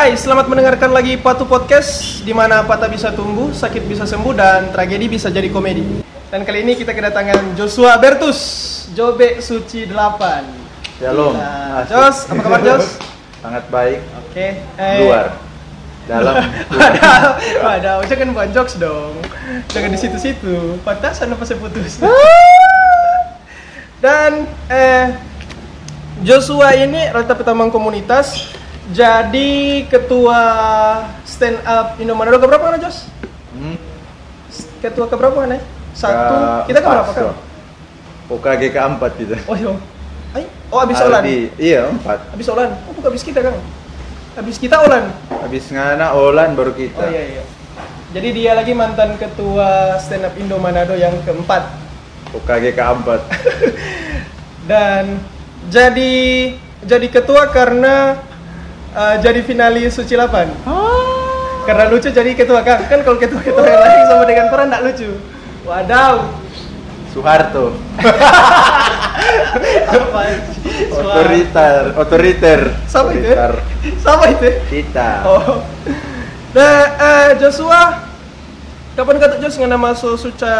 Hai, selamat mendengarkan lagi Patu Podcast di mana patah bisa tumbuh, sakit bisa sembuh dan tragedi bisa jadi komedi. Dan kali ini kita kedatangan Joshua Bertus, Jobe Suci 8. Shalom. Nah, Asik. Jos, apa kabar Jos? Sangat baik. Oke. eh, Luar. Dalam. Waduh, waduh, jangan buat jokes dong. Jangan di situ-situ. Pantasan apa saya putus. Dan eh Joshua ini rata pertamang komunitas jadi ketua stand up Indo Manado keberapa kan Jos? Hmm. Ketua keberapa kan? Satu. Ke- kita keberapa kan? OKG keempat kita. Oh iya. Ay, oh habis Olan. Iya, empat. Habis Olan. Oh bukan habis kita kan? Habis kita Olan. Habis ngana Olan baru kita. Oh iya iya. Jadi dia lagi mantan ketua stand up Indo Manado yang keempat OKG keempat. dan jadi jadi ketua karena uh, jadi finalis Suci 8. Karena lucu jadi ketua kan. Kan kalau ketua-ketua yang lain sama dengan koran enggak lucu. Wadaw. Soeharto. Apa Otoriter. Otoriter. Siapa itu? Otoriter. Sama itu. Kita. Oh. Nah, eh, Joshua kapan kata Jos ngana masuk suca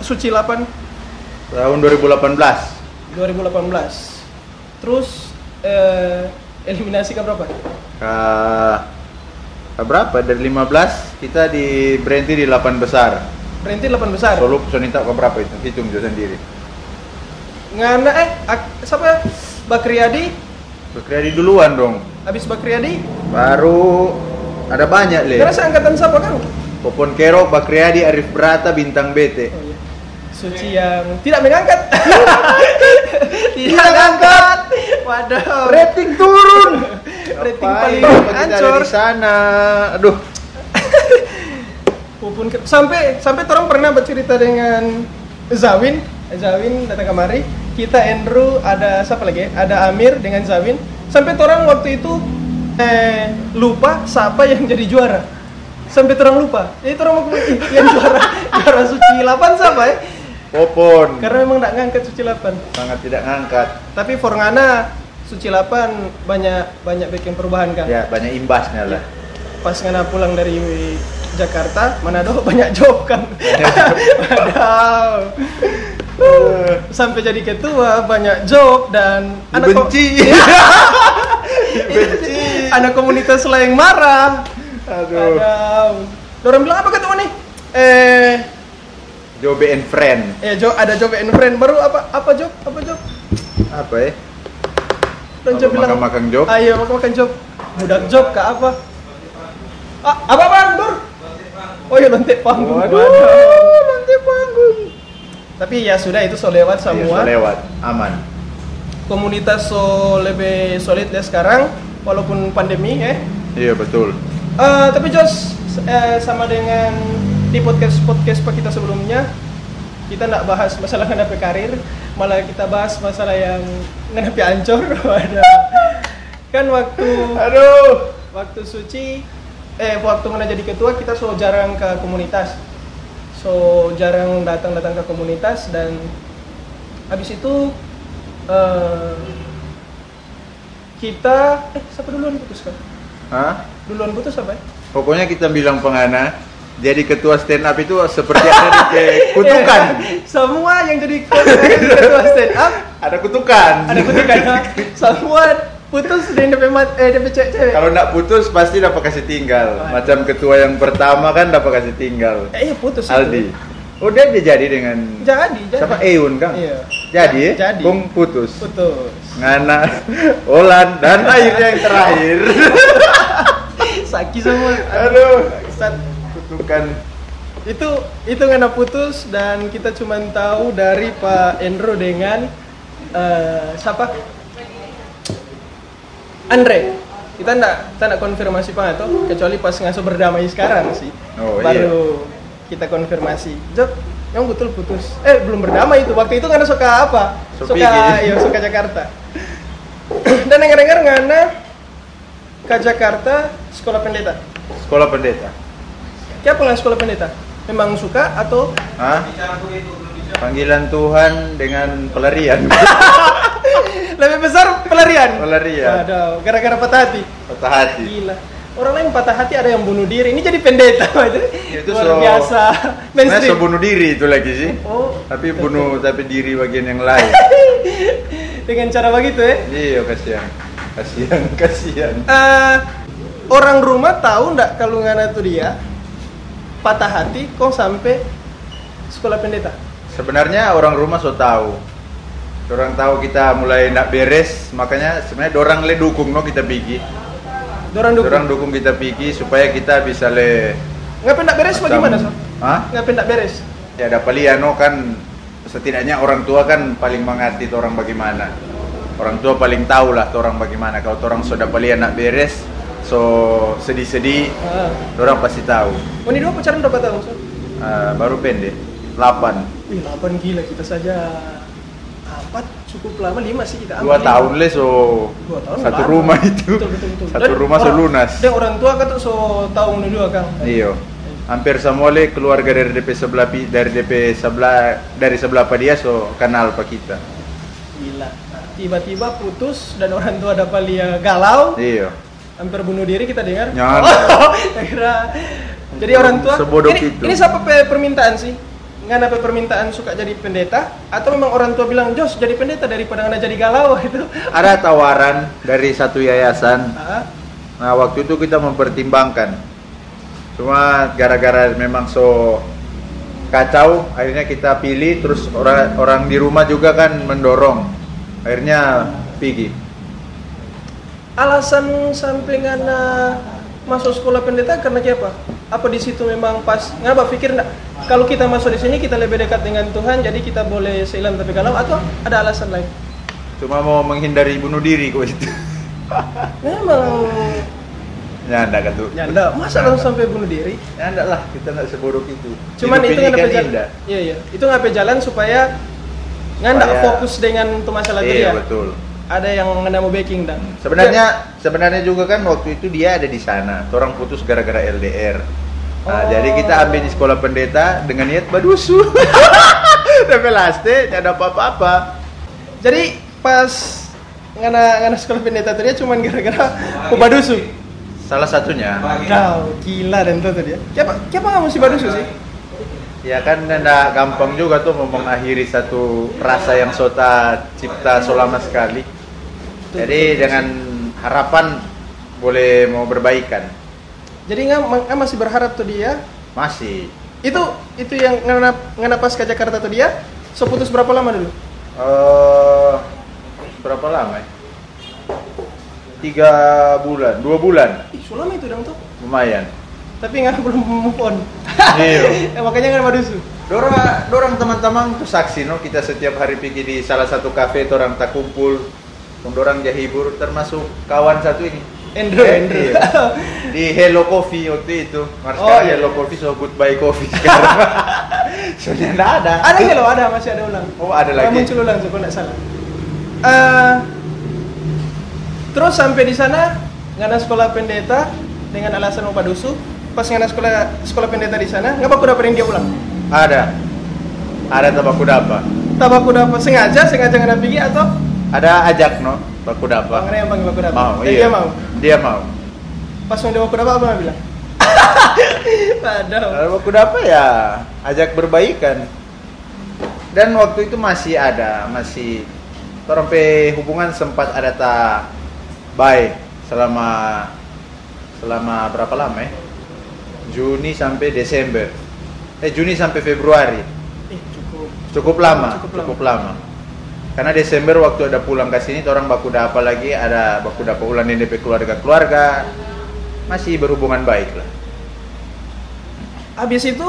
Suci 8? Tahun 2018. 2018. Terus eh, eliminasi ke berapa? Ke ke berapa? Dari 15 kita di berhenti di 8 besar. Berhenti 8 besar. Solo Sonita ke berapa itu? Hitung juga sendiri. Ngana eh ak- siapa? Bakriadi Bekerja di duluan dong. habis Bakriadi Baru ada banyak le. karena seangkatan siapa Kang? Popon Kerok, Bakriadi, Arif Brata, Bintang BT. Oh, iya. Suci yang tidak mengangkat. tidak mengangkat. Waduh. Rating turun. Rating paling hancur. di sana. Aduh. Ke- sampai sampai orang pernah bercerita dengan Zawin, Zawin datang kemari. Kita Andrew ada siapa lagi? Ada Amir dengan Zawin. Sampai orang waktu itu eh lupa siapa yang jadi juara. Sampai orang lupa. Jadi orang mau "Ih, yang juara juara suci 8 siapa ya? Popon. Karena memang nggak ngangkat suci 8. sangat tidak ngangkat. Tapi Forngana suci 8 banyak banyak bikin perubahan kan. Ya, banyak imbasnya lah. Pas ngana pulang dari Jakarta, Manado banyak job kan. Uh, Sampai jadi ketua banyak job dan anak Dibenci. Dibenci. anak komunitas lain marah. Aduh. Aduh. Orang bilang apa ketua nih? Eh, Jobe and friend. eh job ada job and friend baru apa apa job? Apa job? Apa ya? Dan job bilang makan-makan job? Ayo makan makan job. Budak job kah apa? Ah, apa bang? Dur. Oh iya lontek panggung. Waduh, Waduh. nanti panggung. Tapi ya sudah itu so lewat Iya, semua. so lewat, aman. Komunitas so lebih solid ya sekarang walaupun pandemi ya. Iya betul. Eh, tapi Jos eh, sama dengan di podcast podcast kita sebelumnya kita nggak bahas masalah ngedapi karir, malah kita bahas masalah yang ngedapi ancur. Waduh. kan waktu Aduh. waktu suci eh waktu mana jadi ketua kita so jarang ke komunitas so jarang datang datang ke komunitas dan habis itu eh, kita eh siapa duluan putus kan Hah? duluan putus apa ya? Pokoknya kita bilang pengana, jadi ketua stand up itu seperti ada kutukan. Eh, semua yang jadi ketua stand up Ada kutukan. ada kutukan ha? semua putus di DP mat eh DP cewek Kalau nggak putus pasti dapat kasih tinggal. Waduh. Macam ketua yang pertama kan dapat kasih tinggal. eh iya putus itu. Aldi. Oh dia dia jadi dengan jadi jadi siapa Eun kan? iya Jadi ya? jadi Kong putus. putus Ngana, Olan dan akhirnya yang terakhir. Saki semua. Aduh. Bangsat. Kutukan. Itu itu ngena putus dan kita cuma tahu dari Pak Endro dengan eh, siapa? Andre. Kita ndak kita ndak konfirmasi Pak atau kecuali pas ngasuh berdamai sekarang sih. Oh, Baru kita konfirmasi. Jok, yang betul putus. Eh belum berdamai itu. Waktu itu ngana suka apa? Suka iya suka Jakarta. dan dengar-dengar ngana ke Jakarta sekolah pendeta. Sekolah pendeta. Kenapa nggak sekolah pendeta? Memang suka atau Hah? Panggilan Tuhan dengan pelarian. lebih besar pelarian? Pelarian. Waduh, gara-gara patah hati. Patah hati. Gila. orang lain patah hati ada yang bunuh diri. Ini jadi pendeta itu. itu Luar so biasa. Mainstream. so bunuh diri itu lagi sih Oh, tapi bunuh tapi diri bagian yang lain dengan cara begitu ya. iya kasihan kasihan kasihan Eh, orang rumah tahu ndak kalau ngana tuh dia patah hati kok sampai sekolah pendeta? sebenarnya orang rumah so tahu orang tahu kita mulai nak beres makanya sebenarnya dorang le dukung no kita pergi Dorang dukung. dorang dukung kita pergi supaya kita bisa le Ngapain ndak beres bagaimana, so? Hah? Ngapain ndak beres? ya dapat lihat no kan setidaknya orang tua kan paling mengerti orang bagaimana orang tua paling tahu lah orang bagaimana kalau orang sudah paling nak beres so sedih-sedih Ah. orang pasti tahu Oh, ini dua pacaran berapa tahun, so? Ah, baru pendek 8 Wih, 8 gila kita saja. Empat cukup lama, lima sih kita. dua Lima. tahun le so Dua tahun satu lama. rumah itu Betul, betul, betul. satu Dan rumah so orang- lunas Dan orang tua kan tuh so tahu ini dua kang. iyo hampir semua le keluarga dari DP sebelah dari DP sebelah dari sebelah apa dia so kenal pak kita Gila. Nah, tiba-tiba putus dan orang tua dapat lihat galau, iyo hampir bunuh diri kita dengar. Oh, akhirnya jadi orang tua. Sebodoh ini, itu. ini siapa pe- permintaan sih? Nggak ada permintaan suka jadi pendeta atau memang orang tua bilang Jos jadi pendeta daripada nggak jadi galau itu? ada tawaran dari satu yayasan Ah, Nah waktu itu kita mempertimbangkan Cuma gara-gara memang so kacau Akhirnya kita pilih Terus orang orang di rumah juga kan mendorong Akhirnya pergi alasan sampai ngana masuk sekolah pendeta karena apa? Apa di situ memang pas? Ngapa? Pikir enggak kalau kita masuk di sini kita lebih dekat dengan Tuhan jadi kita boleh seilam tapi galau atau ada alasan lain? Cuma mau menghindari bunuh diri kok itu. Memang. Ya enggak kan tuh ya enggak, masa langsung sampai bunuh diri? Ya enggak lah kita enggak sebodoh itu. Cuman Hidup itu nggak kan jalan. Iya iya, itu ngapain jalan supaya nggak Supaya- fokus dengan tuh masalah itu Iya ya. betul Ada yang mau backing dan. Sebenarnya sebenarnya juga kan waktu itu dia ada di sana. Orang putus gara-gara LDR. Oh. Nah, jadi kita ambil di sekolah pendeta dengan niat badusu. Tapi laste tidak ada apa-apa. Jadi pas ngana ngana sekolah pendeta tadi cuman gara-gara kubadusu. Salah satunya. Kau gila dan tuh dia. Siapa siapa nggak mesti badusu sih? Ya kan tidak gampang juga tuh mau mengakhiri satu rasa yang sota cipta selama sekali. Jadi dengan harapan boleh mau berbaikan. Jadi nggak masih berharap tuh dia. Masih. Itu itu yang ngana ngana pas ke Jakarta tuh dia. So putus berapa lama dulu? eh berapa lama ya? Tiga bulan, dua bulan, Ih, lama itu dong tuh. lumayan. Tapi nggak belum move on. Iya. Ya, makanya nggak badusu. Dora, dorang teman-teman tuh saksi no kita setiap hari pergi di salah satu kafe orang tak kumpul, dorang jahibur termasuk kawan satu ini. Andrew, Eh, Andrew. iya. Di Hello Coffee waktu itu. Mas Oh, iya. Hello Coffee so goodbye coffee sekarang. Soalnya enggak ada. Ada hello, ada masih ada ulang. Oh, ada lagi. muncul ulang kalau nggak salah. Eh, terus sampai di sana ngana sekolah pendeta dengan alasan mau padusu. Pas ngana sekolah sekolah pendeta di sana, ngapa aku dapat yang dia ulang? Ada. Ada tabak kudapa. Tabak aku dapat sengaja, sengaja ngana pergi atau Ada ajak no, bak kudapa. Bang yang panggil aku dapat? Mau, Dan iya. dia mau. Dia mau. Pas mau dia aku dapat apa bilang? Padahal. Kalau aku dapat ya ajak berbaikan. Dan waktu itu masih ada, masih orang pe hubungan sempat ada tak baik selama selama berapa lama ya? Juni sampai Desember. Eh Juni sampai Februari. Eh, cukup. Cukup lama, Cukup cukup, lama. lama. Karena Desember waktu ada pulang ke sini, orang baku apa lagi, ada baku dapat ulang di DP keluarga-keluarga, masih berhubungan baik lah. Habis itu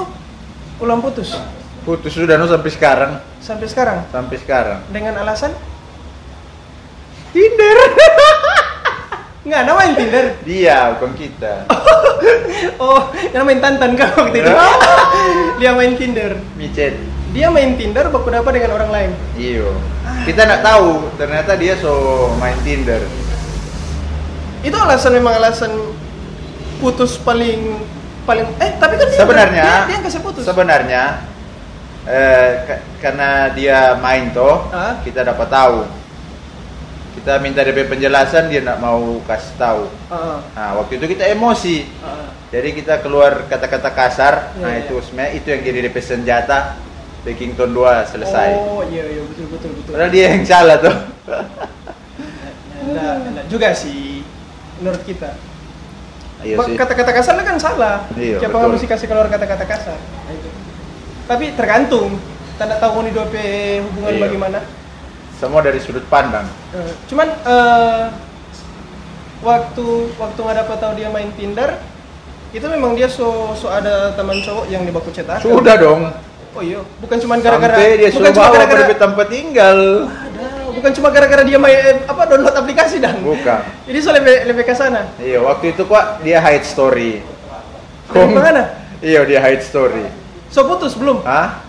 ulang putus Putus sudah no sampai sekarang, sampai sekarang sampai sekarang. dengan alasan Tinder. nggak ada main Tinder. Dia bukan kita. Oh, yang main Tantan kan waktu itu. Dia main Tinder. Micet. Dia main Tinder baku dapat dengan orang lain. Iyo. Kita nggak tahu, ternyata dia so main Tinder. Itu alasan memang alasan putus paling paling eh tapi kan dia Sebenarnya, dia, dia yang kasih putus. sebenarnya eh, ka- karena dia main toh, Ah. kita dapat tahu. Kita minta DP penjelasan dia nggak mau kasih tahu. Ah, Nah waktu itu kita emosi. ah. Jadi kita keluar kata-kata kasar. Iya, nah iya. itu sebenarnya itu yang jadi DP senjata. Backington 2 selesai. Oh iya iya betul betul betul. Padahal dia yang salah tuh. Nggak, nggak juga sih menurut kita. Iya. Kata-kata kasar kan salah. Iya, Siapa betul. nggak mesti kasih keluar kata-kata kasar? Nah, itu. Tapi tergantung. Tanda tahu nih dua hubungan Iya. bagaimana. Semua dari sudut pandang. Eh, cuman eh, waktu waktu nggak dapat tahu dia main Tinder, itu memang dia so so ada teman cowok yang dibaku cetak. Sudah dong. Oh iya, bukan cuman gara-gara Sampai dia bukan cuma gara-gara tempat tinggal. ada, bukan cuma gara-gara dia main eh, apa download aplikasi dan. Bukan. Jadi so lebih lebih ke sana. Iya, waktu itu kok dia hide story. Dari mana? Iya, dia hide story. So putus belum? Hah?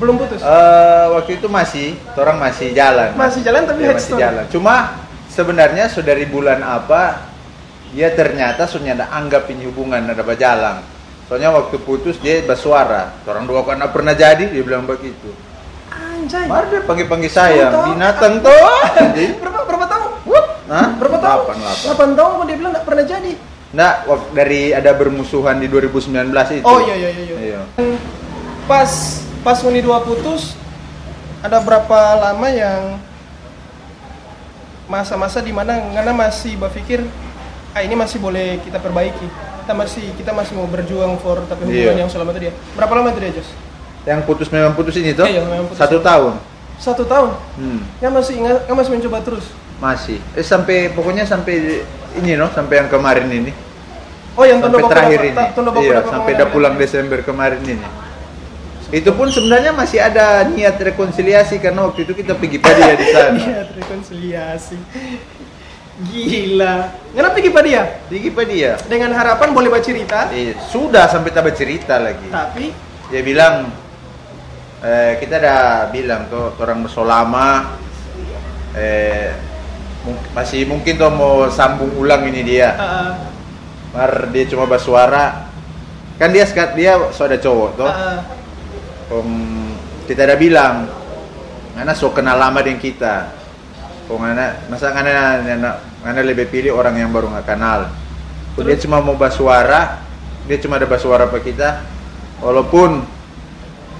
Belum putus. Eh, waktu itu masih, orang masih jalan. Masih jalan tapi hide masih jalan. Cuma sebenarnya sudah dari bulan apa dia ternyata sudah ada anggap ini hubungan ada berjalan. Soalnya waktu putus dia bersuara. Orang dua kan pernah jadi dia bilang begitu. Anjay. Mari dia panggil-panggil saya, binatang tuh. berapa berapa tahun? Hah? Berapa tahun? Delapan, delapan. 8 tahun kok dia bilang nggak pernah jadi. Nah, dari ada bermusuhan di 2019 itu. Oh iya iya iya. iya. Iya. Pas pas Uni dua putus ada berapa lama yang masa-masa di mana karena masih berpikir ah ini masih boleh kita perbaiki. Kita masih kita masih mau berjuang for tapi hubungan Iya. yang selama itu dia. Berapa lama itu dia, Jos? Yang putus memang putus ini tuh? Iya, putus. Satu tahun. Satu tahun. Hmm. Ya masih ingat, ya masih mencoba terus. Masih. Eh sampai pokoknya sampai ini no, sampai yang kemarin ini. Oh, yang sampai terakhir ini. Iya, sampai pengadilan. dah pulang Desember kemarin ini. Itu pun sebenarnya masih ada niat rekonsiliasi karena waktu itu kita pergi pada dia di sana. Niat rekonsiliasi. Gila. Kenapa pergi pada dia? Pergi pada dia. Dengan harapan boleh bercerita, Eh, sudah sampai tak bercerita lagi. tapi Dia bilang eh, kita dah bilang tuh orang bersolama eh mung- masih mungkin tuh mau sambung ulang ini dia. uh, Mar dia cuma bersuara. Kan dia sekat dia so ada cowok tuh. uh, Om kita dah bilang, Ngana so kenal lama dengan kita. Oh Ngana, masa Ngana, Ngana, Ngana lebih pilih orang yang baru nggak kenal. Oh, dia Terus? cuma mau bersuara, dia cuma ada bersuara apa kita. Walaupun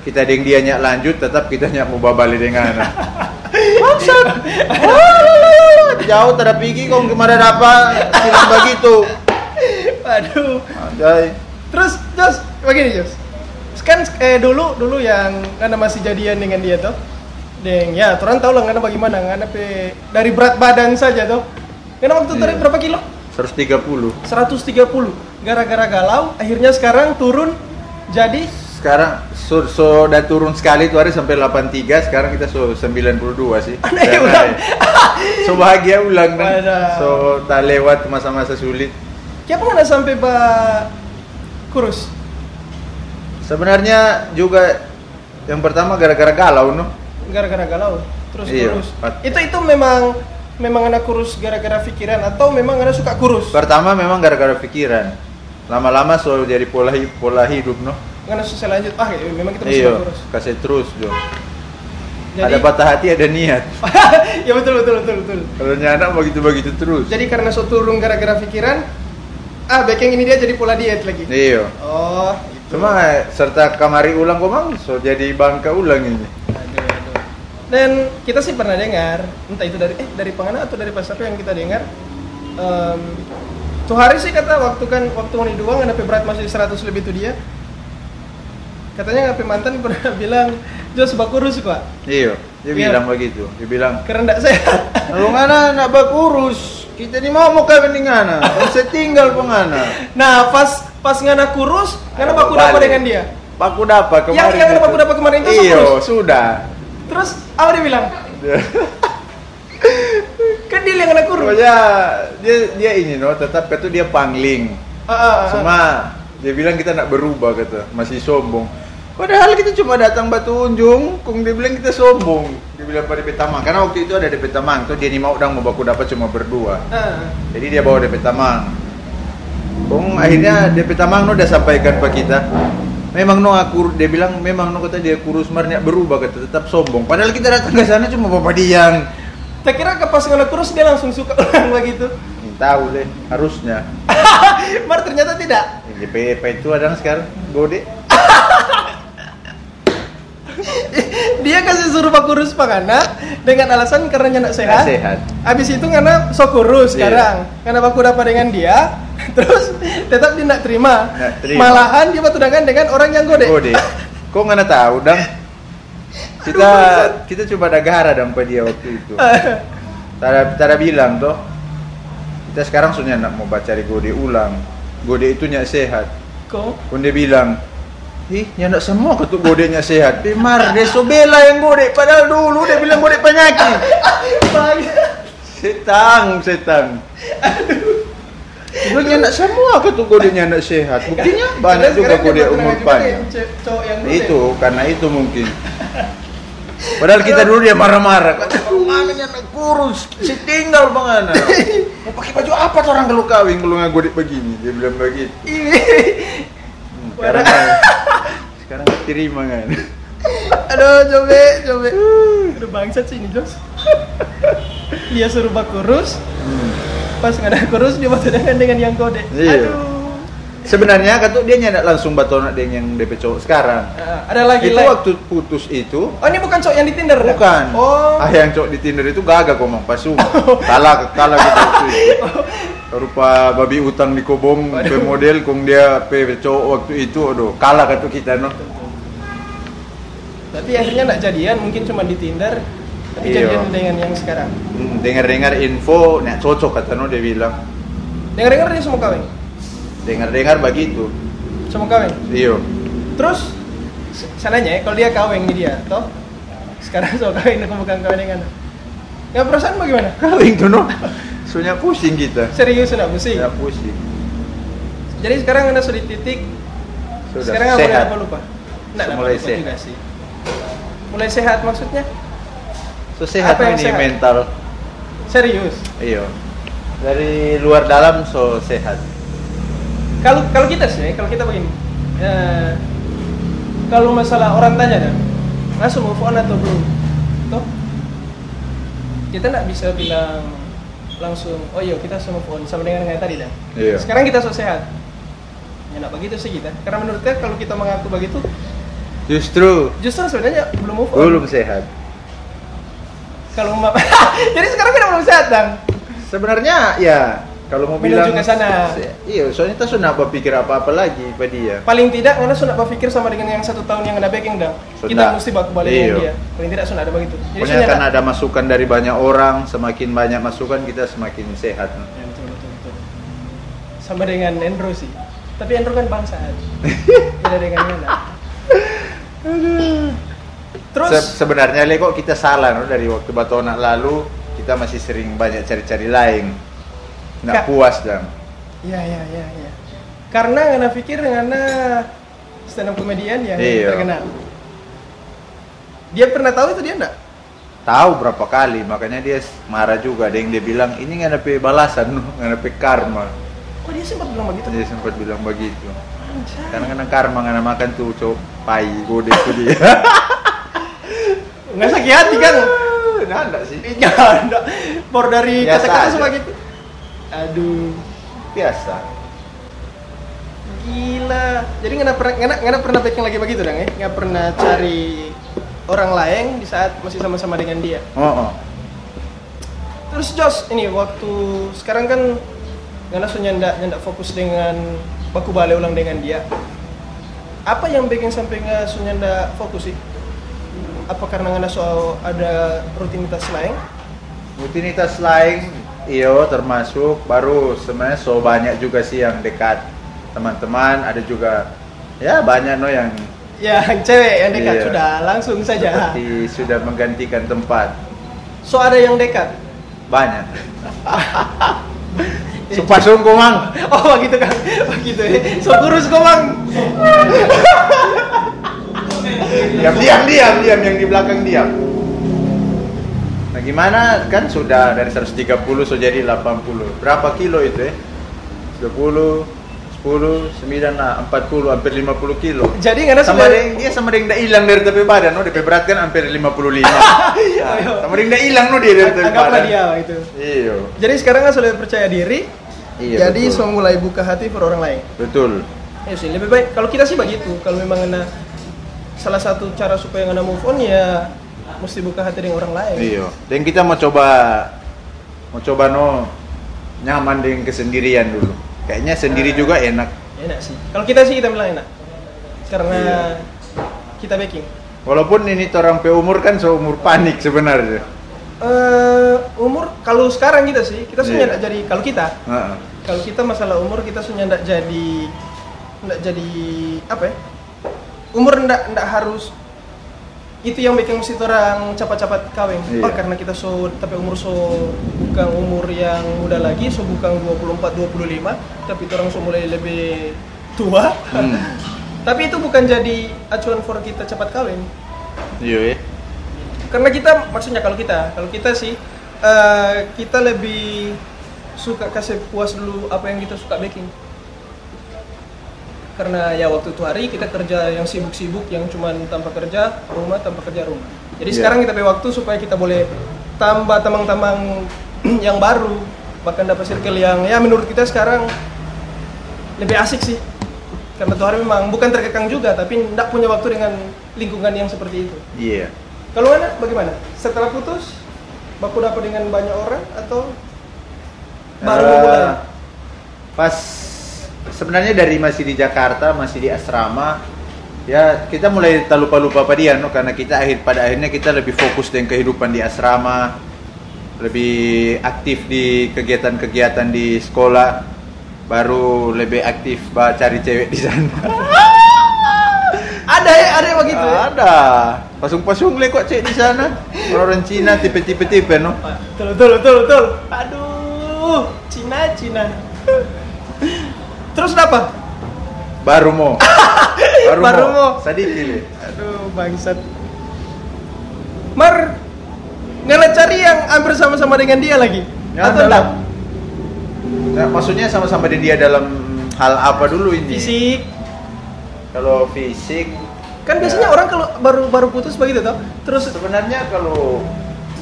kita dengan dia nyak lanjut, tetap kita nyak mau babali dengan Ngana. Maksud, jauh tidak pergi kok ke mana dapat bilang begitu. aduh. Anjay. Terus, Jos, begini Jos. Kan eh, dulu dulu yang karena masih jadian dengan dia tuh. Deng, ya, orang tahu lah karena bagaimana, karena pe dari berat badan saja tuh. Karena waktu Iya. tarik berapa kilo? 130. 130. Gara-gara galau, akhirnya sekarang turun jadi Sekarang so, so udah turun sekali tuh hari sampai 83, sekarang kita so 92 sih. Aneh ulang. naik. so bahagia ulang kan. So tak lewat masa-masa sulit. Siapa nggak sampai pak kurus? Sebenarnya juga yang pertama gara-gara galau no. Gara-gara galau, terus Iya, kurus. Itu itu memang memang anak kurus gara-gara pikiran atau memang anak suka kurus? Pertama memang gara-gara pikiran. Lama-lama so jadi pola pola hidup no. Karena susah lanjut, ah ya, memang kita Iya, kurus. kasih terus jo. Jadi, Ada patah hati ada niat. ya betul betul betul betul. Kalau anak begitu-begitu terus. Jadi karena so turun gara-gara pikiran, ah back yang ini dia jadi pola diet lagi. Iya. Oh, gitu. Cuma eh, serta kamari ulang kok mang so jadi bangka ulang ini. Aduh, aduh. Dan kita sih pernah dengar, entah itu dari eh dari pengana atau dari pasar yang kita dengar. em, tuh hari sih kata waktu kan waktu ini doang ada berat masih 100 lebih tuh dia. Katanya ngapain mantan pernah bilang Jos bakurus kok. Iya, dia Iya. bilang begitu. Dia bilang, Karena enggak sehat. "Lu ngana nak bakurus, kita ni mau mau kawin dengan ngana. Kan saya tinggal pengana." Nah, pas pas ngana kurus, ngana baku dapat dengan dia. Baku dapat kemarin. Yang- yang itu. baku dapat kemarin itu bagus. sudah. Terus apa dia bilang? Kan dia yang ngana kurus. Pokoknya dia dia ini no, tetap kata dia pangling. Ah, ah, ah. Cuma dia bilang kita nak berubah kata, masih sombong. Padahal kita cuma datang batu unjung, kung dia bilang kita sombong. Dia bilang pada Petamang, karena waktu itu ada di Petamang, tuh dia ni mau dang mau baku dapat cuma berdua. Ah. Jadi dia bawa DP Tamang. Kung akhirnya DP Tamang no udah sampaikan ke kita. Memang no aku dia bilang memang no kata dia kurus marnya berubah kata tetap sombong. Padahal kita datang ke sana cuma bapak diang. Tak kira ke pas ngana kurus dia langsung suka orang begitu. tahu deh harusnya Mar ternyata tidak. GPP itu ada sekarang gode Dia kasih suruh pak kurus pangana dengan alasan karena nyak sehat. Nggak sehat. Abis itu ngana sok kurus Iya. sekarang. Karena aku dapat dengan dia, terus tetap dia nak terima. Nggak terima. Malahan dia bertunangan dengan orang yang gode. gode. Kok nggak tahu dang? Kita kita coba ada gara dong pada dia waktu itu. Tada, tada bilang toh. Kita sekarang sudah nak mau baca di gode ulang. Gode itu nyak sehat. Kok? pun dia bilang ih nyak semua ketuk godenya sehat. Pimar dia so bela yang gode. Padahal dulu dia bilang gode penyakit. Setang setang Lu nyak semua ketuk godenya anak sehat buktinya banyak juga dia umur panjang. itu karena itu mungkin. Padahal kita dulu dia marah-marah. Kata mana anak kurus si tinggal bang mau pakai baju apa tuh orang kalau kawin kalau nggak godek begini? Dia bilang begitu. Hmm, sekarang sekarang nggak terima kan? Aduh, coba, coba. Udah bangsat sih ini, Jos. Dia suruh bak kurus, pas nggak ada kurus dia bertunangan dengan yang kode. Iya. Aduh. sebenarnya kata dia nyandak langsung batonak dengan yang DP cowok sekarang Ah, ada lagi itu lain. waktu putus itu Oh, ini bukan cowok yang di Tinder. dah? bukan Oh. ah yang cowok di Tinder itu gagak ngomong pasung kalah kalah gitu itu rupa babi utang di kobong pe model kong dia pe cowok waktu itu aduh kalah kata kita no Tapi akhirnya nggak jadian, mungkin cuma di Tinder. Tapi Iya. jadian dengan yang sekarang. Hmm, dengar-dengar info nek cocok kata no dia bilang Dengar-dengar dia semua kawin. dengar-dengar begitu Semua kawin. iyo Terus s- sananya ya, kalau dia kawin di dia, toh sekarang so kawin aku bukan kawin dengan Ya perasaan bagaimana? kawin tuh no soalnya pusing kita Serius enggak pusing? ya pusing Jadi sekarang anda sudah di titik sudah sekarang sehat apa lupa? Nggak, nggak Mulai lupa sehat. juga sih. Mulai sehat maksudnya? So sehat Apa yang ini sehat? mental Serius? iyo dari luar dalam so sehat Kalau kalau kita sih, kalau kita begini, eh, kalau masalah orang tanya dah, langsung move on atau belum? Toh? Kita nggak bisa bilang langsung, oh iya kita semua move on sama dengan yang tadi dah. Iya. Sekarang kita so sehat. Ya nggak begitu sih kita. Karena menurut saya kalau kita mengaku begitu, justru justru sebenarnya belum move on. belum sehat Kalau ma- jadi sekarang kita belum sehat dong. sebenarnya ya kalau mau Menuju bilang ke sana. iya soalnya kita sudah berpikir apa-apa lagi pada dia Paling tidak karena sudah berpikir sama dengan yang satu tahun yang ada backing dah. Kita mesti baku balik Iya. dia. Paling tidak sudah ada begitu. Jadi kan ada masukan dari banyak orang, semakin banyak masukan kita semakin sehat. Ya, betul, betul, betul. Sama dengan Andrew sih. Tapi Andrew kan bangsaan. Beda dengan Yana. Terus Se- sebenarnya le kok kita salah no? dari waktu Batona lalu kita masih sering banyak cari-cari lain. Nggak puas dan ya ya ya ya. Karena ngana pikir ngana stand up komedian yang Iya. terkenal. Dia pernah tahu itu dia enggak? tahu berapa kali makanya dia marah juga ada yang dia bilang ini nggak ada balasan nggak ada karma Oh dia sempat bilang begitu. dia sempat bilang begitu Anjay. karena karena karma nggak makan tuh cowok pai gode dia Nggak sakit hati kan? nggak ada sih Iya, enggak. Por dari kata-kata semua gitu. Aduh. biasa Gila. Jadi nggak pernah nggak nggak pernah backing lagi begitu dong ya? Nggak pernah cari orang lain di saat masih sama-sama dengan dia. oh, oh. Terus Jos, ini waktu sekarang kan Ngana so nyanda nyanda fokus dengan baku balik ulang dengan dia. Apa yang bikin sampai nggak so nyanda fokus sih? Apa karena Ngana so ada rutinitas lain? rutinitas lain iyo termasuk baru sebenarnya so banyak juga sih yang dekat teman-teman ada juga ya banyak no yang Ya, yang cewek yang dekat Iya. sudah langsung saja. seperti sudah menggantikan tempat So ada yang dekat. banyak Supasung mang Oh begitu kan, begitu ya. So kurus kok bang. diam diam diam diam yang di belakang diam nah gimana kan sudah dari 130 so jadi 80 berapa kilo itu ya 10 10 10, 9, nah, 40, hampir 50 kilo. Jadi ada Sama sudah- dia sama deng nggak hilang dari tepi badan, no, DP berat kan hampir 55. nah, sama deng nggak hilang no dia dari tepi anggaplah badan. dia itu. Iya, Jadi sekarang kan sudah percaya diri. Iya, jadi betul. mulai buka hati per orang lain. betul. Ya sih, lebih baik kalau kita sih begitu. Kalau memang ngena salah satu cara supaya ngena move on ya mesti buka hati dengan orang lain. Iya. Dan kita mau coba mau coba no nyaman dengan kesendirian dulu. Kayaknya sendiri juga enak. Enak sih. Kalau kita sih kita bilang enak. Karena Iya. kita baking. Walaupun ini orang pe umur kan seumur panik sebenarnya. eh umur kalau sekarang kita sih kita sudah nggak jadi kalau kita Heeh. kalau kita masalah umur kita sudah nggak jadi nggak jadi apa ya umur nggak nggak harus itu yang bikin mesti orang cepat-cepat kawin Iya. oh karena kita so tapi umur so bukan umur yang muda lagi so bukan 24 25 tapi orang so mulai lebih tua Hmm. tapi itu bukan jadi acuan for kita cepat kawin Iya ya. karena kita maksudnya kalau kita kalau kita sih eh, kita lebih suka kasih puas dulu apa yang kita suka baking karena ya waktu itu hari kita kerja yang sibuk-sibuk yang cuman tanpa kerja rumah tanpa kerja rumah jadi Iya. sekarang kita punya waktu supaya kita boleh tambah tamang-tamang yang baru bahkan dapat circle yang ya menurut kita sekarang lebih asik sih karena tuh hari memang bukan terkekang juga tapi tidak punya waktu dengan lingkungan yang seperti itu Iya. kalau Anda bagaimana? Setelah putus, baku dapat dengan banyak orang atau baru Eh, mulai? Pas sebenarnya dari masih di Jakarta, masih di asrama, ya kita mulai tak lupa-lupa pada dia, no? karena kita akhir pada akhirnya kita lebih fokus dengan kehidupan di asrama, lebih aktif di kegiatan-kegiatan di sekolah, baru lebih aktif bah, cari cewek di sana. Ada ya, ada yang begitu ya? Ada, pasung-pasung lekok cewek di sana, orang Cina tipe-tipe-tipe, no? Betul, betul, betul, betul. Aduh, Cina, Cina. Terus apa? Baru mau, baru, Baru mau. sedikit. Aduh, bangsat. Mar, nggak cari yang hampir sama-sama dengan dia lagi? Ya, atau enggak? dalam- Nah, maksudnya sama-sama dengan dia dalam hal apa dulu ini? Fisik. Kalau fisik, Kan biasanya Ya. orang kalau baru baru putus begitu toh. Terus sebenarnya kalau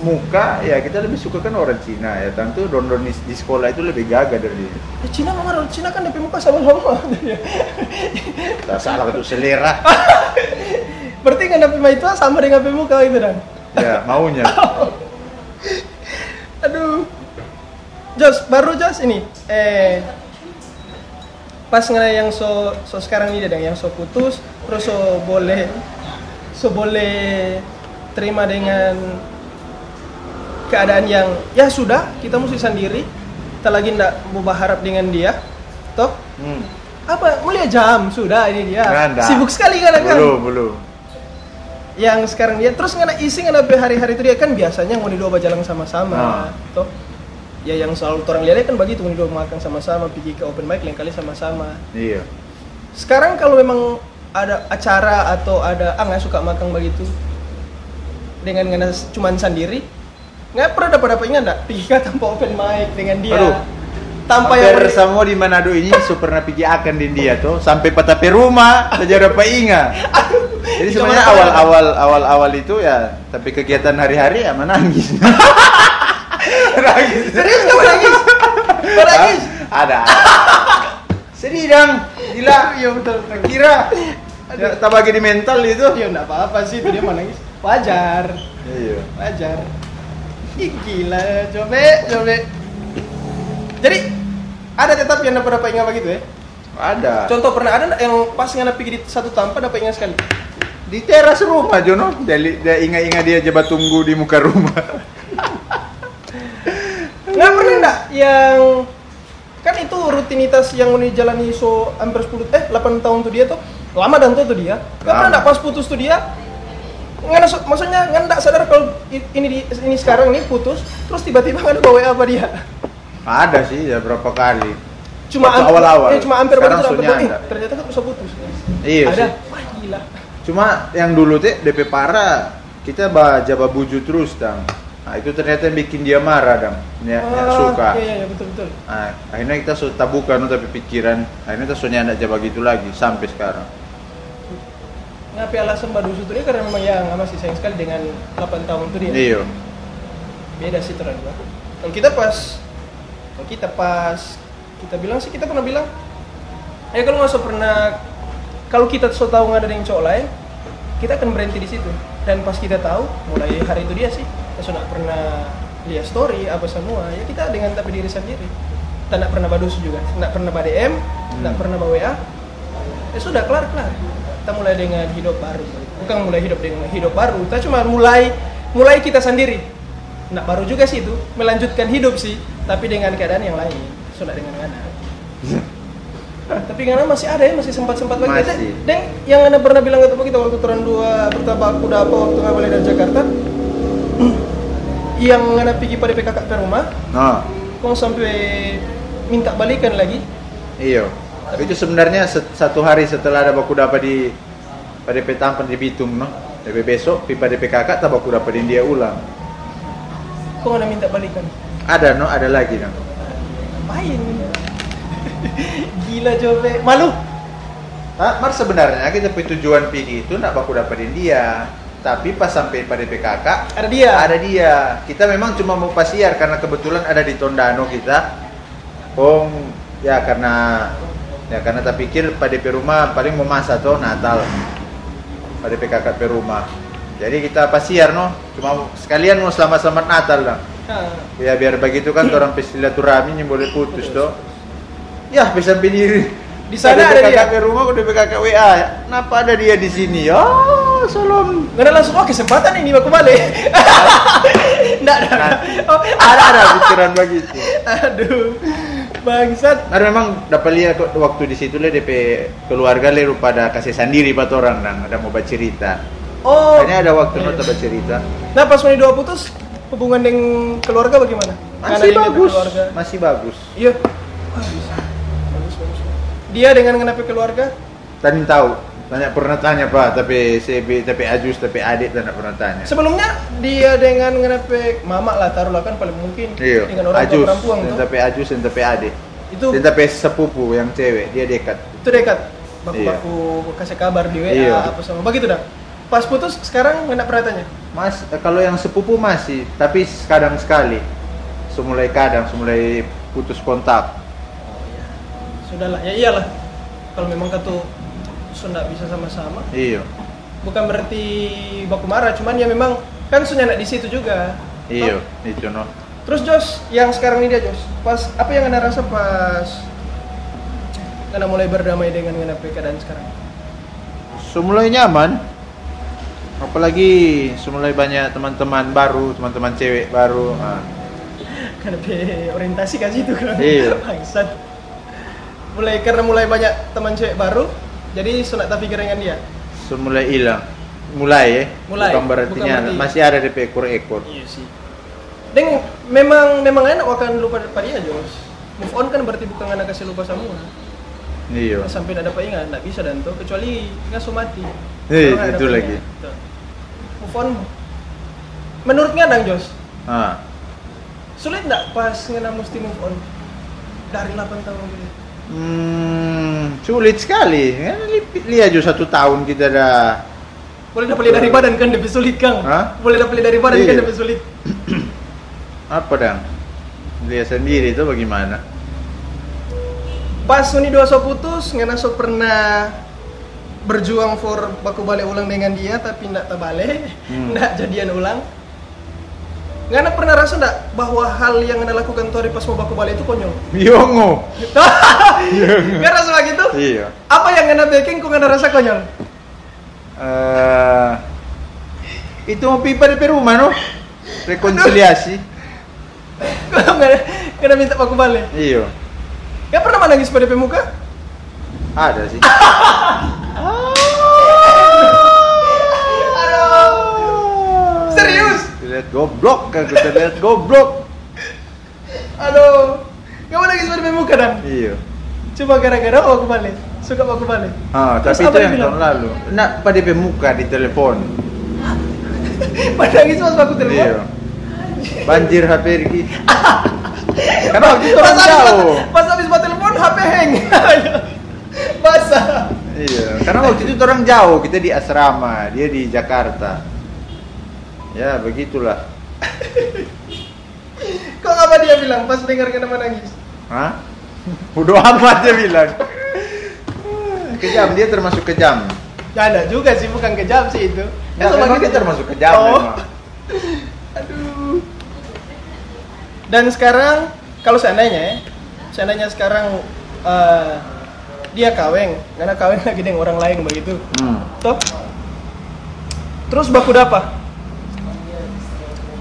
muka ya kita lebih suka kan orang Cina ya. Tentu dondon di, di sekolah itu lebih gagah dari dia. Ya, Cina mah orang Cina kan DP muka sama-sama. Tak salah itu selera. Berarti kan mah itu sama dengan DP muka gitu dan. ya maunya. Aduh. Jos, baru Jos ini. Eh pas ngena yang so so sekarang ini dan yang so putus terus so boleh so boleh terima dengan keadaan yang ya sudah kita mesti sendiri kita lagi ndak mau berharap dengan dia toh Hmm. apa mulia jam sudah ini dia Nggak, sibuk sekali kan kan Belum, belum. yang sekarang dia terus ngena isi ngena be hari-hari itu dia kan biasanya mau dua jalan sama-sama Nah. toh ya yang selalu orang lihat kan begitu dua makan sama-sama pergi ke open mic lain kali sama-sama Iya. sekarang kalau memang ada acara atau ada ah nggak suka makan begitu dengan ngena cuman sendiri nggak pernah dapat dapat ingat nggak ke tanpa open mic dengan dia Aduh. tanpa Hampir yang semua di Manado ini pernah pergi akan di dia tuh sampai petapi rumah saja dapat ingat. Jadi sebenarnya Zaman awal-awal awal-awal itu ya tapi kegiatan hari-hari ya menangis. nangis. serius kamu nangis Kau nangis Ah, Ada. Sedih dong, gila. iya betul Kira ya, tak bagi di mental itu. ya nggak apa-apa sih itu dia mau nangis wajar Iya. wajar Ih, gila coba coba jadi ada tetap yang dapat dapat ingat begitu ya? Ada. contoh pernah ada nggak yang pas ngana pergi di satu tanpa dapat ingat sekali? Di teras rumah Jono, dia, dia ingat-ingat dia jabat tunggu di muka rumah. nggak pernah nggak yang kan itu rutinitas yang ini jalani so hampir 10 eh 8 tahun tuh dia tuh. Lama dan tuh tuh dia. Nggak pernah Lama. nggak pas putus tuh dia nggak maksudnya nggak nggak sadar kalau ini di, ini sekarang ini putus terus tiba-tiba nggak ada bawa apa dia Ada sih ya berapa kali. cuma Waktu awal-awal. eh, cuma hampir Sekarang sunya eh, ternyata kan bisa putus Iya ada sih. wah gila Cuma yang dulu teh DP parah kita ba jaba buju terus dang. Nah, itu ternyata yang bikin dia marah dong. Dia, dia Ah, suka. Iya, iya, betul betul. Nah, akhirnya kita sudah tapi pikiran akhirnya kita sudah tidak jawab gitu lagi sampai sekarang. Ngapain alasan Mbak Dusu itu dia karena memang ya nggak masih sayang sekali dengan 8 tahun itu dia. Iya. Beda sih terang dua. Dan kita pas, kalau kita pas kita bilang sih kita pernah bilang, ya kalau nggak pernah, kalau kita so tahu nggak ada yang cowok lain, kita akan berhenti di situ. Dan pas kita tahu, mulai hari itu dia sih, kita sudah pernah lihat story apa semua, ya kita dengan tapi diri sendiri. Kita nggak pernah badus juga, nggak pernah badm, nggak Hmm. pernah bawa WA. Ya sudah kelar kelar. Kita mulai dengan hidup baru, bukan mulai hidup dengan hidup baru. Kita cuma mulai mulai kita sendiri. Nah baru juga sih itu melanjutkan hidup sih, tapi dengan keadaan yang lain. Sudah dengan Ngana. tapi Ngana masih ada ya, masih sempat sempat lagi. Masih. Dan yang Ngana pernah bilang ketemu kita waktu turun dua pertama aku dapat waktu nggak balik dari Jakarta. yang Ngana pergi pada PKK ke rumah, Nah, kau sampai minta balikan lagi. iya. Itu sebenarnya satu hari setelah ada baku dapat di pada petampan di Bitung, no. Tapi besok pi pada PKK tak baku dapat dia ulang. Kau Ngana minta balikan. Ada no, ada lagi no. Ngapain? Gila Jope. Malu. Nah, mar sebenarnya kita punya tujuan pergi itu nak baku dapetin dia. Tapi pas sampai pada PKK Ada dia. ada dia. Kita memang cuma mau pasiar karena kebetulan ada di Tondano kita. Kong ya karena ya karena tak pikir pada rumah paling mau masa tuh Natal. Pada PKK rumah. Jadi kita pasiar no, cuma sekalian mau selamat-selamat Natal lah. Nah, Ya biar begitu kan orang silaturahmi yang boleh putus tuh. Ya bisa diri. Di sana ada dia. PKK rumah udah PKK WA. Kenapa ada dia di sini? Oh, salam. Nggak ada langsung, oh kesempatan ini aku balik. Nggak ada. Nah, Oh, ada ada pikiran begitu. aduh. Bangsat. Nah memang dapat lihat kok waktu di situ le DP keluarga le pada kasih sendiri pat orang nang ada mau bercerita. Oh. Kayaknya ada waktu Iya. nota bercerita. Nah, pas ini dua putus, hubungan dengan keluarga bagaimana? Masih yang bagus, masih bagus. Iya. Bagus. Bagus, bagus. Dia dengan kenapa keluarga? Tadi tahu, tanya pernah tanya pak, tapi CB, tapi Ajus, tapi adik tidak pernah tanya. Sebelumnya dia dengan kenapa mama lah taruhlah kan paling mungkin Iya, dengan orang tua Ajus, perempuan dan tuh. tapi Ajus dan tapi adik. Itu Dan tapi sepupu yang cewek, dia dekat. itu dekat. Baku-baku kasih kabar di WA Iya. apa sama begitu dah. Pas putus sekarang nggak pernah tanya. Mas, kalau yang sepupu masih, tapi kadang sekali. Semulai kadang, semulai putus kontak. Sudahlah, ya iyalah. Kalau memang katu sudah bisa sama-sama, Iya, bukan berarti baku marah, cuman ya memang kan sudah di situ juga. iya, itu no. Terus Jos, yang sekarang ini dia Jos, pas apa yang anda rasa pas anda mulai berdamai dengan dengan keadaan sekarang? Semulai nyaman, apalagi semulai banyak teman-teman baru, teman-teman cewek baru. Ah, Karena be orientasi kan situ kan. Iya. Bangsat. Mulai karena mulai banyak teman cewek baru, jadi sunat tak pikir dengan dia. semulai hilang, mulai ya. Mulai, Bukan berarti bukan berarti- masih ada di ekor-ekor. Iya sih. Deng, memang memang enak akan lupa pada dia Jos. Move on kan berarti bukan anak kasih lupa semua. Iya. Nah, sampai tidak dapat ingat, tidak bisa dan tuh kecuali nggak so mati. Eh, itu lagi. tuh. Move on. Menurut Ngadang Jos, Ah, sulit nggak pas ngena mesti move on dari 8 tahun ini? Hmm, sulit sekali. Kan li- lihat juga satu tahun kita dah. Boleh dapat lihat dari badan kan lebih sulit Kang. Hah? Boleh dapat lihat dari badan kan Iya. lebih sulit. Apa dang? Lihat sendiri itu bagaimana? Pas ini dua so putus, ngena so pernah berjuang for baku balik ulang dengan dia tapi ndak terbalik, Hmm. ndak jadian ulang. Ngana pernah rasa ndak bahwa hal yang ngana lakukan tuh hari pas mau baku balik itu konyol? Yongo. Nggak rasa begitu? Iya. Apa yang ngana bikin kok ngana rasa konyol? Eh, itu mau pipa di rumah no? Rekonsiliasi. Ngana minta baku balik. Iya. Nggak pernah menangis pada pemuka? Ada sih. Aduh. Serius? Lihat goblok kan kita lihat goblok. Aduh. Nggak menangis pada pemuka dan? Iya. Coba gara-gara oh baku balik. Suka baku balik. Ah, Terus tapi itu yang tahun lalu. Nak pada pemuka di telepon. Menangis pas baku telepon. Iya. banjir HP Ricky. Karena waktu itu orang Pas jauh. Pas habis buat telepon HP hang. Basah. Iya, karena waktu itu orang jauh, kita di asrama, dia di Jakarta. Ya, begitulah. Kok apa dia bilang pas dengar nama nangis? Hah? Bodoh amat dia bilang. Kejam, dia termasuk kejam. Ya ada juga sih, bukan kejam sih itu. Ya, sama memang gitu. dia termasuk kejam Oh. memang. Aduh. Dan sekarang kalau seandainya ya, seandainya sekarang eh, dia kawin, karena kawin lagi dengan orang lain begitu. Hmm. Toh? Terus baku dapa?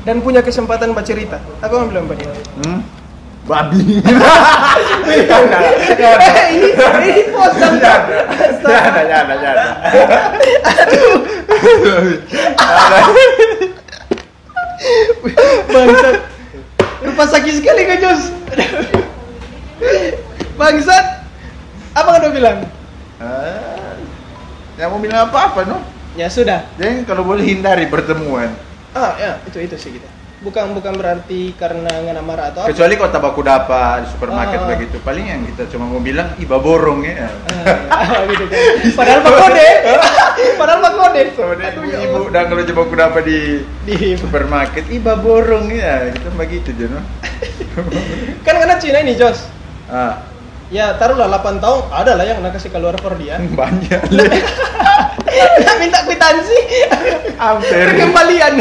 Dan punya kesempatan bercerita. Apa yang bilang dia? Hmm? Babi. Eh, ini ini pos dan Jangan, jangan, jangan. Bangsat. Rupa sakit sekali kau Jos. Bangsat. Apa kau bilang? Ah, Yang mau bilang apa-apa, no? Ya sudah. Jadi kalau boleh hindari pertemuan. Ah ya itu itu sih kita. Bukan bukan berarti karena ngana marah atau apa. Kecuali kau tabaku dapa di supermarket Ah. begitu. Paling yang kita cuma mau bilang, iba borong ya. Ah, gitu kan. Padahal pak kode. Padahal pak kode. Ibu-ibu Allah. dan kalau coba aku dapat di Di supermarket, iba borong ya. Kita begitu aja, no? kan karena Cina ini Jos. Ah, Ya taruhlah 8 tahun ada lah yang nak kasih keluar per dia. banyak. Nak minta kwitansi. Hampir. Perkembalian.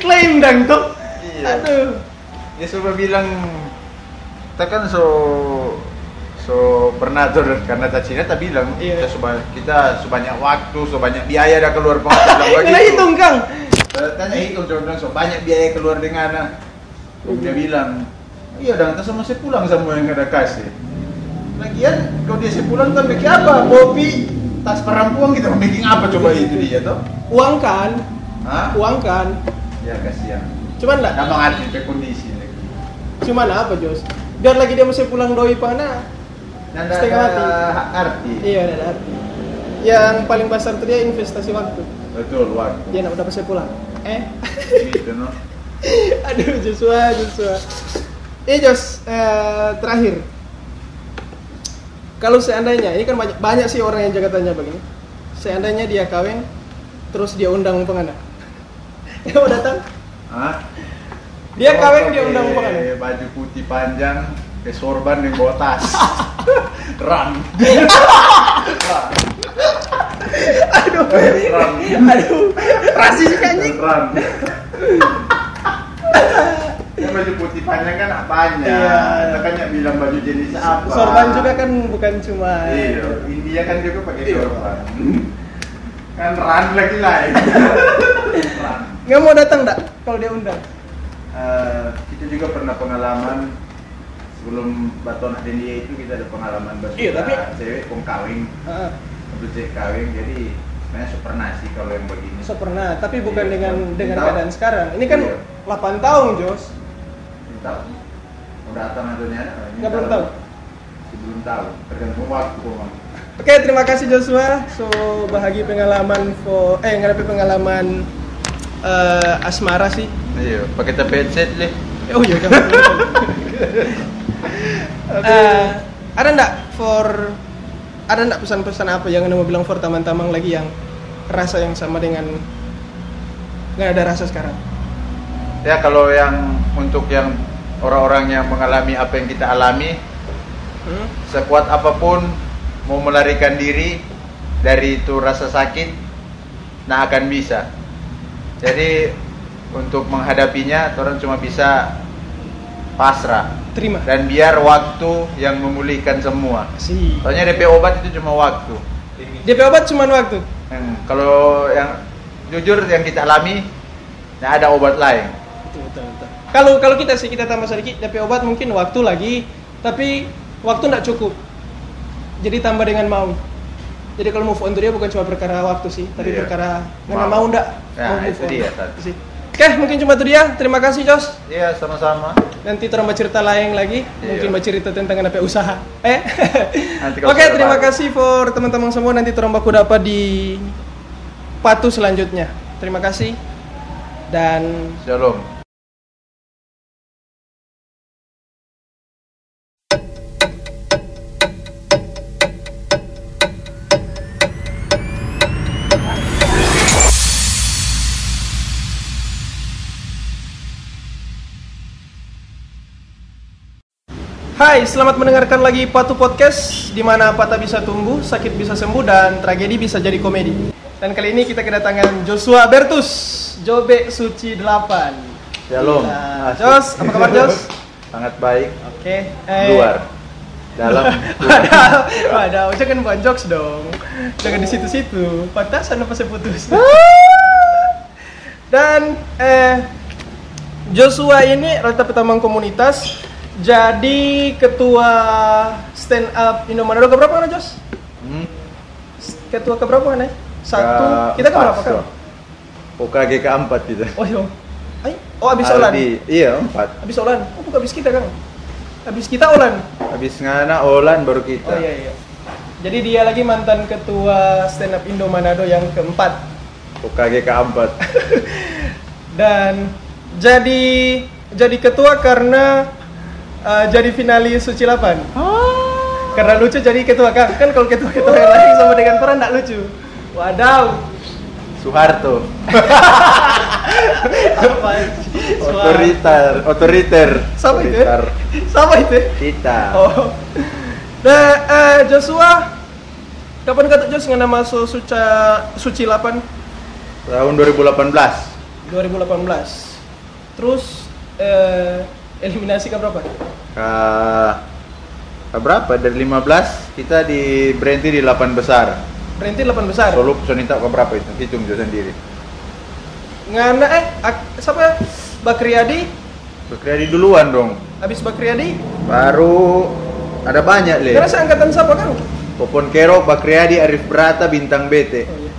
Klaim dong tuh. Iya. Aduh. Ya coba bilang, kita kan so so pernah tuh karena tak Cina tak bilang Iya. kita suba, kita sebanyak waktu, sebanyak biaya dah keluar bilang Kena hitung Kang. Saya Tanya hitung coba bilang so banyak biaya keluar dengan ah. Dia bilang, iya dan kita sama saya pulang semua yang ada kasih. Lagian kalau dia saya pulang kan bikin apa? Kopi, tas perempuan kita mau bikin apa coba itu dia toh? Uang kan, Hah? uang kan. Ya kasihan. Cuman enggak, Nah mengerti pe kondisi cuman apa Jos? Biar lagi dia masih pulang doi pana. Nanda Setengah hak arti. Iya, ada arti. Yang paling besar itu dia investasi waktu. Betul waktu. Dia nak udah pasti pulang. Eh, gitu no. aduh Joshua, Joshua. Eh Jos, eh, terakhir. Kalau seandainya, ini kan banyak, banyak sih orang yang jaga tanya begini. Seandainya dia kawin, terus dia undang penganak. Dia mau datang? Hah? Dia Oh, kawin, dia undang penganak. Baju putih panjang, ke sorban yang bawa tas. Run. Aduh, Run. aduh, rasis kan. Run. Baju putih panjang kan apanya? Iya. Kita kan yang bilang baju jenis apa? Sorban juga kan bukan cuma Iya, India kan juga pakai Iya. sorban. kan run lagi lain. nggak mau datang enggak kalau dia undang? Eh, kita juga pernah pengalaman sebelum Baton dan dia itu kita ada pengalaman bersuka Iya, tapi- cewek pun kawin Heeh. untuk cewek kawin jadi sebenarnya so pernah sih kalau yang begini So pernah, tapi bukan Iya, dengan belum dengan keadaan sekarang. Ini kan Iya. 8 tahun, Jos. Tahu udah Nggak belum tahu. Belum tahu tergantung waktu. Oke, terima kasih Joshua. So bahagia pengalaman for eh ngadapi pengalaman eh, asmara sih. iya pakai tapi headset leh Oh iya. Eh, ada enggak for ada enggak pesan-pesan apa yang anda mau bilang for taman-tamang lagi yang rasa yang sama dengan nggak ada rasa sekarang? ya kalau yang untuk yang orang-orang yang mengalami apa yang kita alami Hmm? sekuat apa pun mau melarikan diri dari itu rasa sakit nah akan bisa jadi untuk menghadapinya orang cuma bisa pasrah Terima. dan biar waktu yang memulihkan semua Sih. soalnya DP obat itu cuma waktu DP obat cuma waktu. Hmm, kalau yang jujur yang kita alami nah ada obat lain betul, betul. Kalau kalau kita sih kita tambah sedikit DP obat mungkin waktu lagi, tapi waktu tidak cukup. Jadi tambah dengan mau. Jadi kalau move on itu dia bukan cuma perkara waktu sih, tapi Iya. perkara nggak Mau. mau ndak. Nah, mau move itu on. dia, Tat. Sih. Oke, mungkin cuma itu dia. Terima kasih Jos. iya sama-sama Nanti terang cerita lain lagi, Iya. mungkin bercerita tentang apa usaha. Eh. Oke, sudah terima baru. kasih for teman-teman semua. Nanti terang baku dapat di patu selanjutnya. Terima kasih dan shalom Hai, selamat mendengarkan lagi Patu Podcast di mana patah bisa tumbuh, sakit bisa sembuh dan tragedi bisa jadi komedi. Dan kali ini kita kedatangan Joshua Bertus, Jobe Suci 8. Shalom. Nah. Jos, apa kabar Jos? Sangat baik. Oke. eh, Luar. Dalam. Waduh, waduh, jangan buat jokes dong. Jangan di situ-situ. Pantasan apa saya putus. Dan eh Joshua ini rata pertama komunitas jadi ketua stand up Indo Manado keberapa kan Jos? Hmm. Ketua keberapa kan? eh? Satu. Ke- kita keberapa empat, kan? so. OKG keempat kita. Oh iya. Ay, oh abis Olan. Aldi. Iya, empat. Abis Olan. Oh bukan abis kita kan? Abis kita Olan. Habis ngana Olan baru kita. Oh iya iya. Jadi dia lagi mantan ketua stand up Indo Manado yang keempat OKG keempat. dan jadi jadi ketua karena uh, jadi finalis Suci 8. Karena lucu jadi ketua kan. Kan kalau ketua-ketua yang lain sama dengan peran enggak lucu. Wadaw. Soeharto. Apa? Otoriter, otoriter. Siapa itu? Sama itu. Kita. Oh. Nah, eh, Joshua kapan kata Jos ngena masuk Suca Suci 8? Tahun 2018. 2018. Terus eh, eliminasi ke berapa? Ke berapa? Dari 15 kita di berhenti di 8 besar. Berhenti 8 besar. Solup sonita ke berapa itu? Hitung juga sendiri. Ngana eh ak- siapa? Bakriadi Berkreasi duluan dong. habis Bakriadi Baru ada banyak le. karena seangkatan siapa kan? Popon Kero, Bakriadi, Arif Brata, Bintang BT. Oh, iya.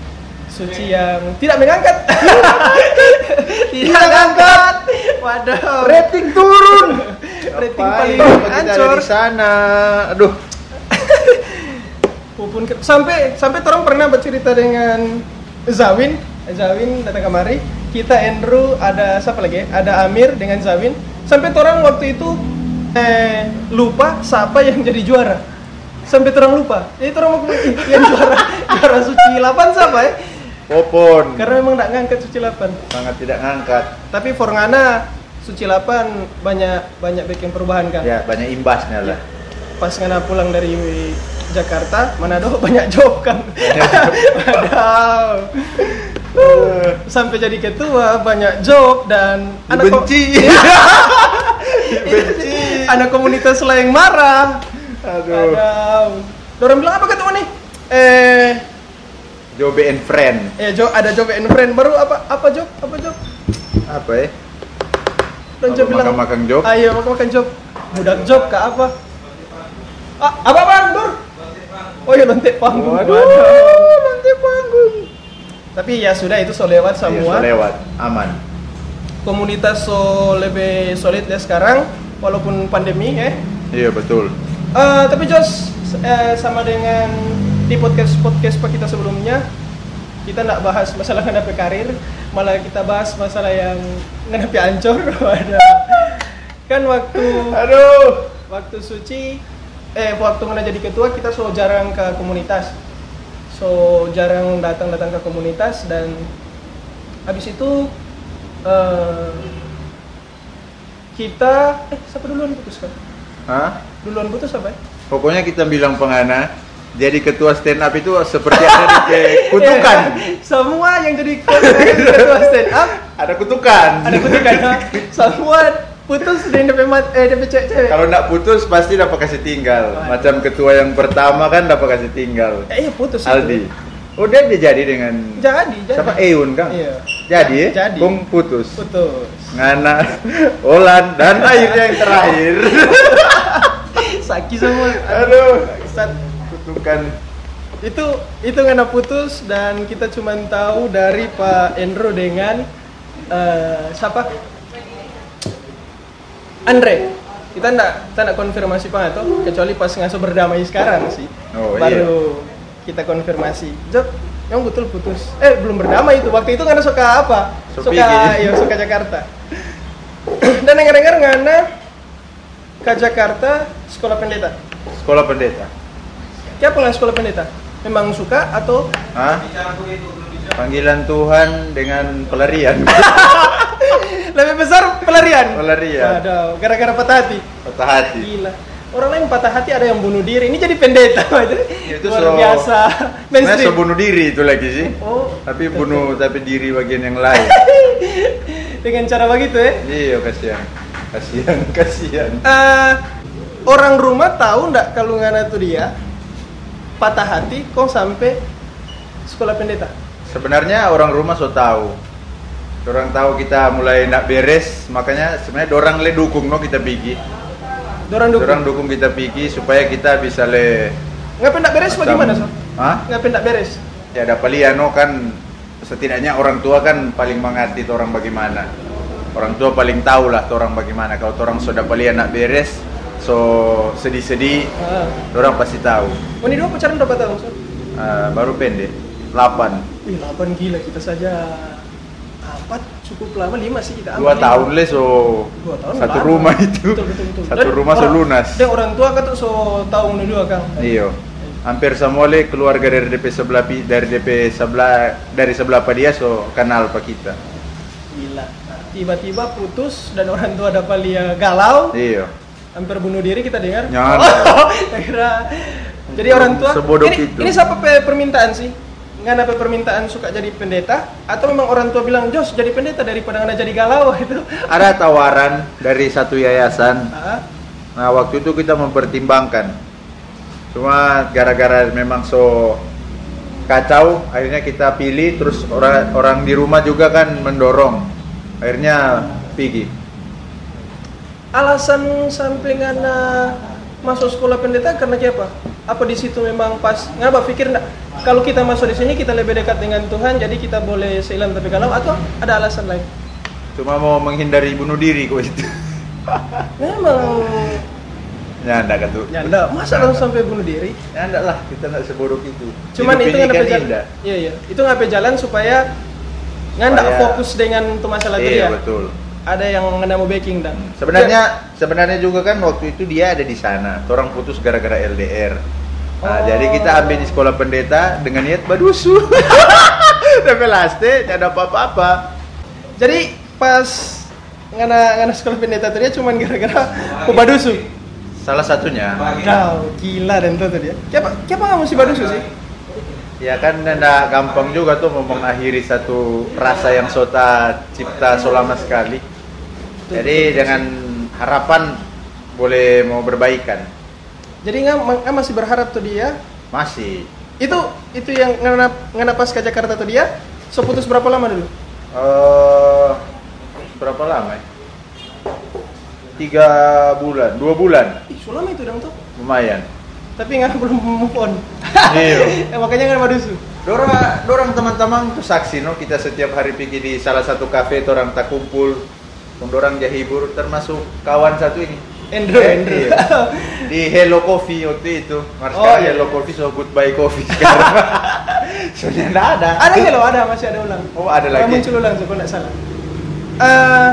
Suci yang tidak mengangkat. tidak mengangkat. Waduh. Rating turun. Rating paling hancur. di sana. Aduh. Pupun ke- sampai sampai orang pernah bercerita dengan Zawin, Zawin datang kemari. Kita Andrew ada siapa lagi? Ada Amir dengan Zawin. Sampai orang waktu itu eh lupa siapa yang jadi juara. Sampai orang lupa. Jadi orang mau ngomong, "Ih, yang juara juara suci 8 siapa ya? Popon. Karena memang nggak ngangkat suci 8. Sangat tidak ngangkat. Tapi Forngana suci 8 banyak banyak bikin perubahan kan. Ya, banyak imbasnya lah. Pas ngana pulang dari Jakarta, Manado banyak job kan. Waduh. Sampai jadi ketua banyak job dan anak Benci. Benci. anak komunitas lain marah. Aduh. Aduh. Dorang bilang apa ketua nih? Eh, Jobe and friend. eh job ada job and friend baru apa apa job? Apa job? Apa ya? Dan job bilang makan-makan job? Ayo makan-makan job. Budak job kah apa? Ah, apa bang, Dur? Oh iya lantai panggung. Waduh, lantai panggung. Tapi ya sudah itu so lewat Iya, semua. so lewat, aman. Komunitas so lebih solid ya sekarang walaupun pandemi ya. Iya betul. Eh, tapi Jos eh, sama dengan di podcast podcast kita sebelumnya kita nggak bahas masalah ngedapi karir, malah kita bahas masalah yang ngedapi ancur. Waduh. kan waktu Aduh. waktu suci eh waktu mana jadi ketua kita so jarang ke komunitas so jarang datang datang ke komunitas dan habis itu eh, kita eh siapa duluan putus kan Hah? duluan putus apa ya? Pokoknya kita bilang pengana, jadi ketua stand up itu seperti ada di kutukan. Semua yang jadi ketua stand up ada kutukan. ada kutukan ha? semua putus di DP mat eh DP cewek-cewek Kalau nak putus pasti dapat kasih tinggal. Macam ketua yang pertama kan dapat kasih tinggal. eh iya putus itu. Aldi. Udah dia jadi dengan jadi jadi siapa Eun kan? iya Jadi ya? Jadi. Kung putus. putus Ngana, Olan dan akhirnya yang terakhir. Saki semua. Aduh. Bangsat. Kutukan. Itu itu ngena putus dan kita cuma tahu dari Pak Endro dengan eh, siapa? Andre. Kita ndak kita ndak konfirmasi Pak Ato kecuali pas ngaso berdamai sekarang sih. Oh, Baru kita konfirmasi. Jok, yang betul putus. Eh belum berdamai itu. Waktu itu ngana suka apa? Suka iya suka Jakarta. dan dengar-dengar ngana ke Jakarta sekolah pendeta. Sekolah pendeta. Siapa nggak sekolah pendeta? Memang suka atau Hah? Panggilan Tuhan dengan pelarian. lebih besar pelarian? pelarian. Waduh, gara-gara patah hati. Patah hati. Gila. orang lain patah hati ada yang bunuh diri. Ini jadi pendeta itu. Itu luar so- biasa. Mainstream. so bunuh diri itu lagi sih. Oh, Tapi bunuh tapi diri bagian yang lain. dengan cara begitu ya. iya, kasihan. Kasihan, kasihan. Eh, orang rumah tahu ndak kalau ngana tuh dia patah hati kok sampai sekolah pendeta. Sebenarnya orang rumah so tahu. Orang tahu kita mulai nak beres, makanya sebenarnya dorang le dukung no kita pergi. Dorang dukung. Dorang dukung kita pergi supaya kita bisa le Ngapain ndak beres bagaimana so? Hah? Ngapain ndak beres? Ya dapat lihat no kan setidaknya orang tua kan paling mengerti orang bagaimana. Orang tua paling tahu lah orang bagaimana. Kalau orang sudah paling nak beres, so sedih-sedih, Ah. orang pasti tahu. Oh, ini dua pacaran berapa tahun? So? Ah, baru pendek, 8 Wih, 8 gila kita saja. Empat cukup lama, lima sih kita. dua tahun lima. le so Dua tahun satu lama. rumah itu Betul, betul, betul. satu Dan rumah so orang- lunas Dan orang tua kan tuh so tahu nu juga kang. iyo hampir semua le keluarga dari DP sebelah dari DP sebelah dari sebelah apa dia so kenal pak kita Gila. Tiba-tiba putus dan orang tua dapat lihat galau, iyo hampir bunuh diri kita dengar. Jangan. Oh, kira. Jadi orang tua. Sebodoh ini, itu. ini siapa pe- permintaan sih? Nggak apa permintaan suka jadi pendeta? Atau memang orang tua bilang Jos jadi pendeta daripada nggak jadi galau itu? ada tawaran dari satu yayasan Ah, nah waktu itu kita mempertimbangkan cuma gara-gara memang so kacau akhirnya kita pilih terus orang orang di rumah juga kan mendorong akhirnya pergi alasan sampai ngana masuk sekolah pendeta karena apa? Apa di situ memang pas? Ngapa? Pikir enggak kalau kita masuk di sini kita lebih dekat dengan Tuhan jadi kita boleh seilam tapi galau atau ada alasan lain? cuma mau menghindari bunuh diri kok itu. Memang. Ya enggak kan tuh ya enggak, masa langsung sampai bunuh diri? ya enggak lah kita enggak sebodoh itu. Cuman Hidup itu nggak kan jalan. Iya iya, itu ngapain jalan supaya nggak fokus dengan tuh masalah iya ya. betul Ada yang nggak mau backing dan. sebenarnya sebenarnya juga kan waktu itu dia ada di sana orang putus gara-gara LDR nah, Oh. jadi kita ambil di sekolah pendeta dengan niat badusu tapi laste tidak ada apa-apa Jadi pas ngana ngana sekolah pendeta tadi cuman gara-gara kubadusu. salah satunya Kau gila dan tuh dia. Siapa siapa nggak mesti badusu sih? ya kan tidak gampang juga tuh mau mengakhiri satu rasa yang sota cipta selama sekali jadi dengan harapan boleh mau berbaikan Jadi nggak nggak masih berharap tuh dia. masih Itu itu yang ngana ngana pas ke Jakarta tuh dia. So putus berapa lama dulu? eh berapa lama ya? tiga bulan dua bulan Ih, so lama itu dong tuh. lumayan Tapi nggak belum move on. Iya. Ya, makanya nggak badusu. Dorang, dorang teman-teman tuh saksi no kita setiap hari pergi di salah satu kafe orang tak kumpul dorang jahibur termasuk kawan satu ini Andrew, Eh, Andrew. iya. di Hello Coffee waktu itu Mas Oh, iya. Hello Coffee so goodbye coffee sekarang soalnya nggak ada ada ya lo ada masih ada ulang. oh ada Nggak lagi muncul ulang kalau nggak salah. Eh,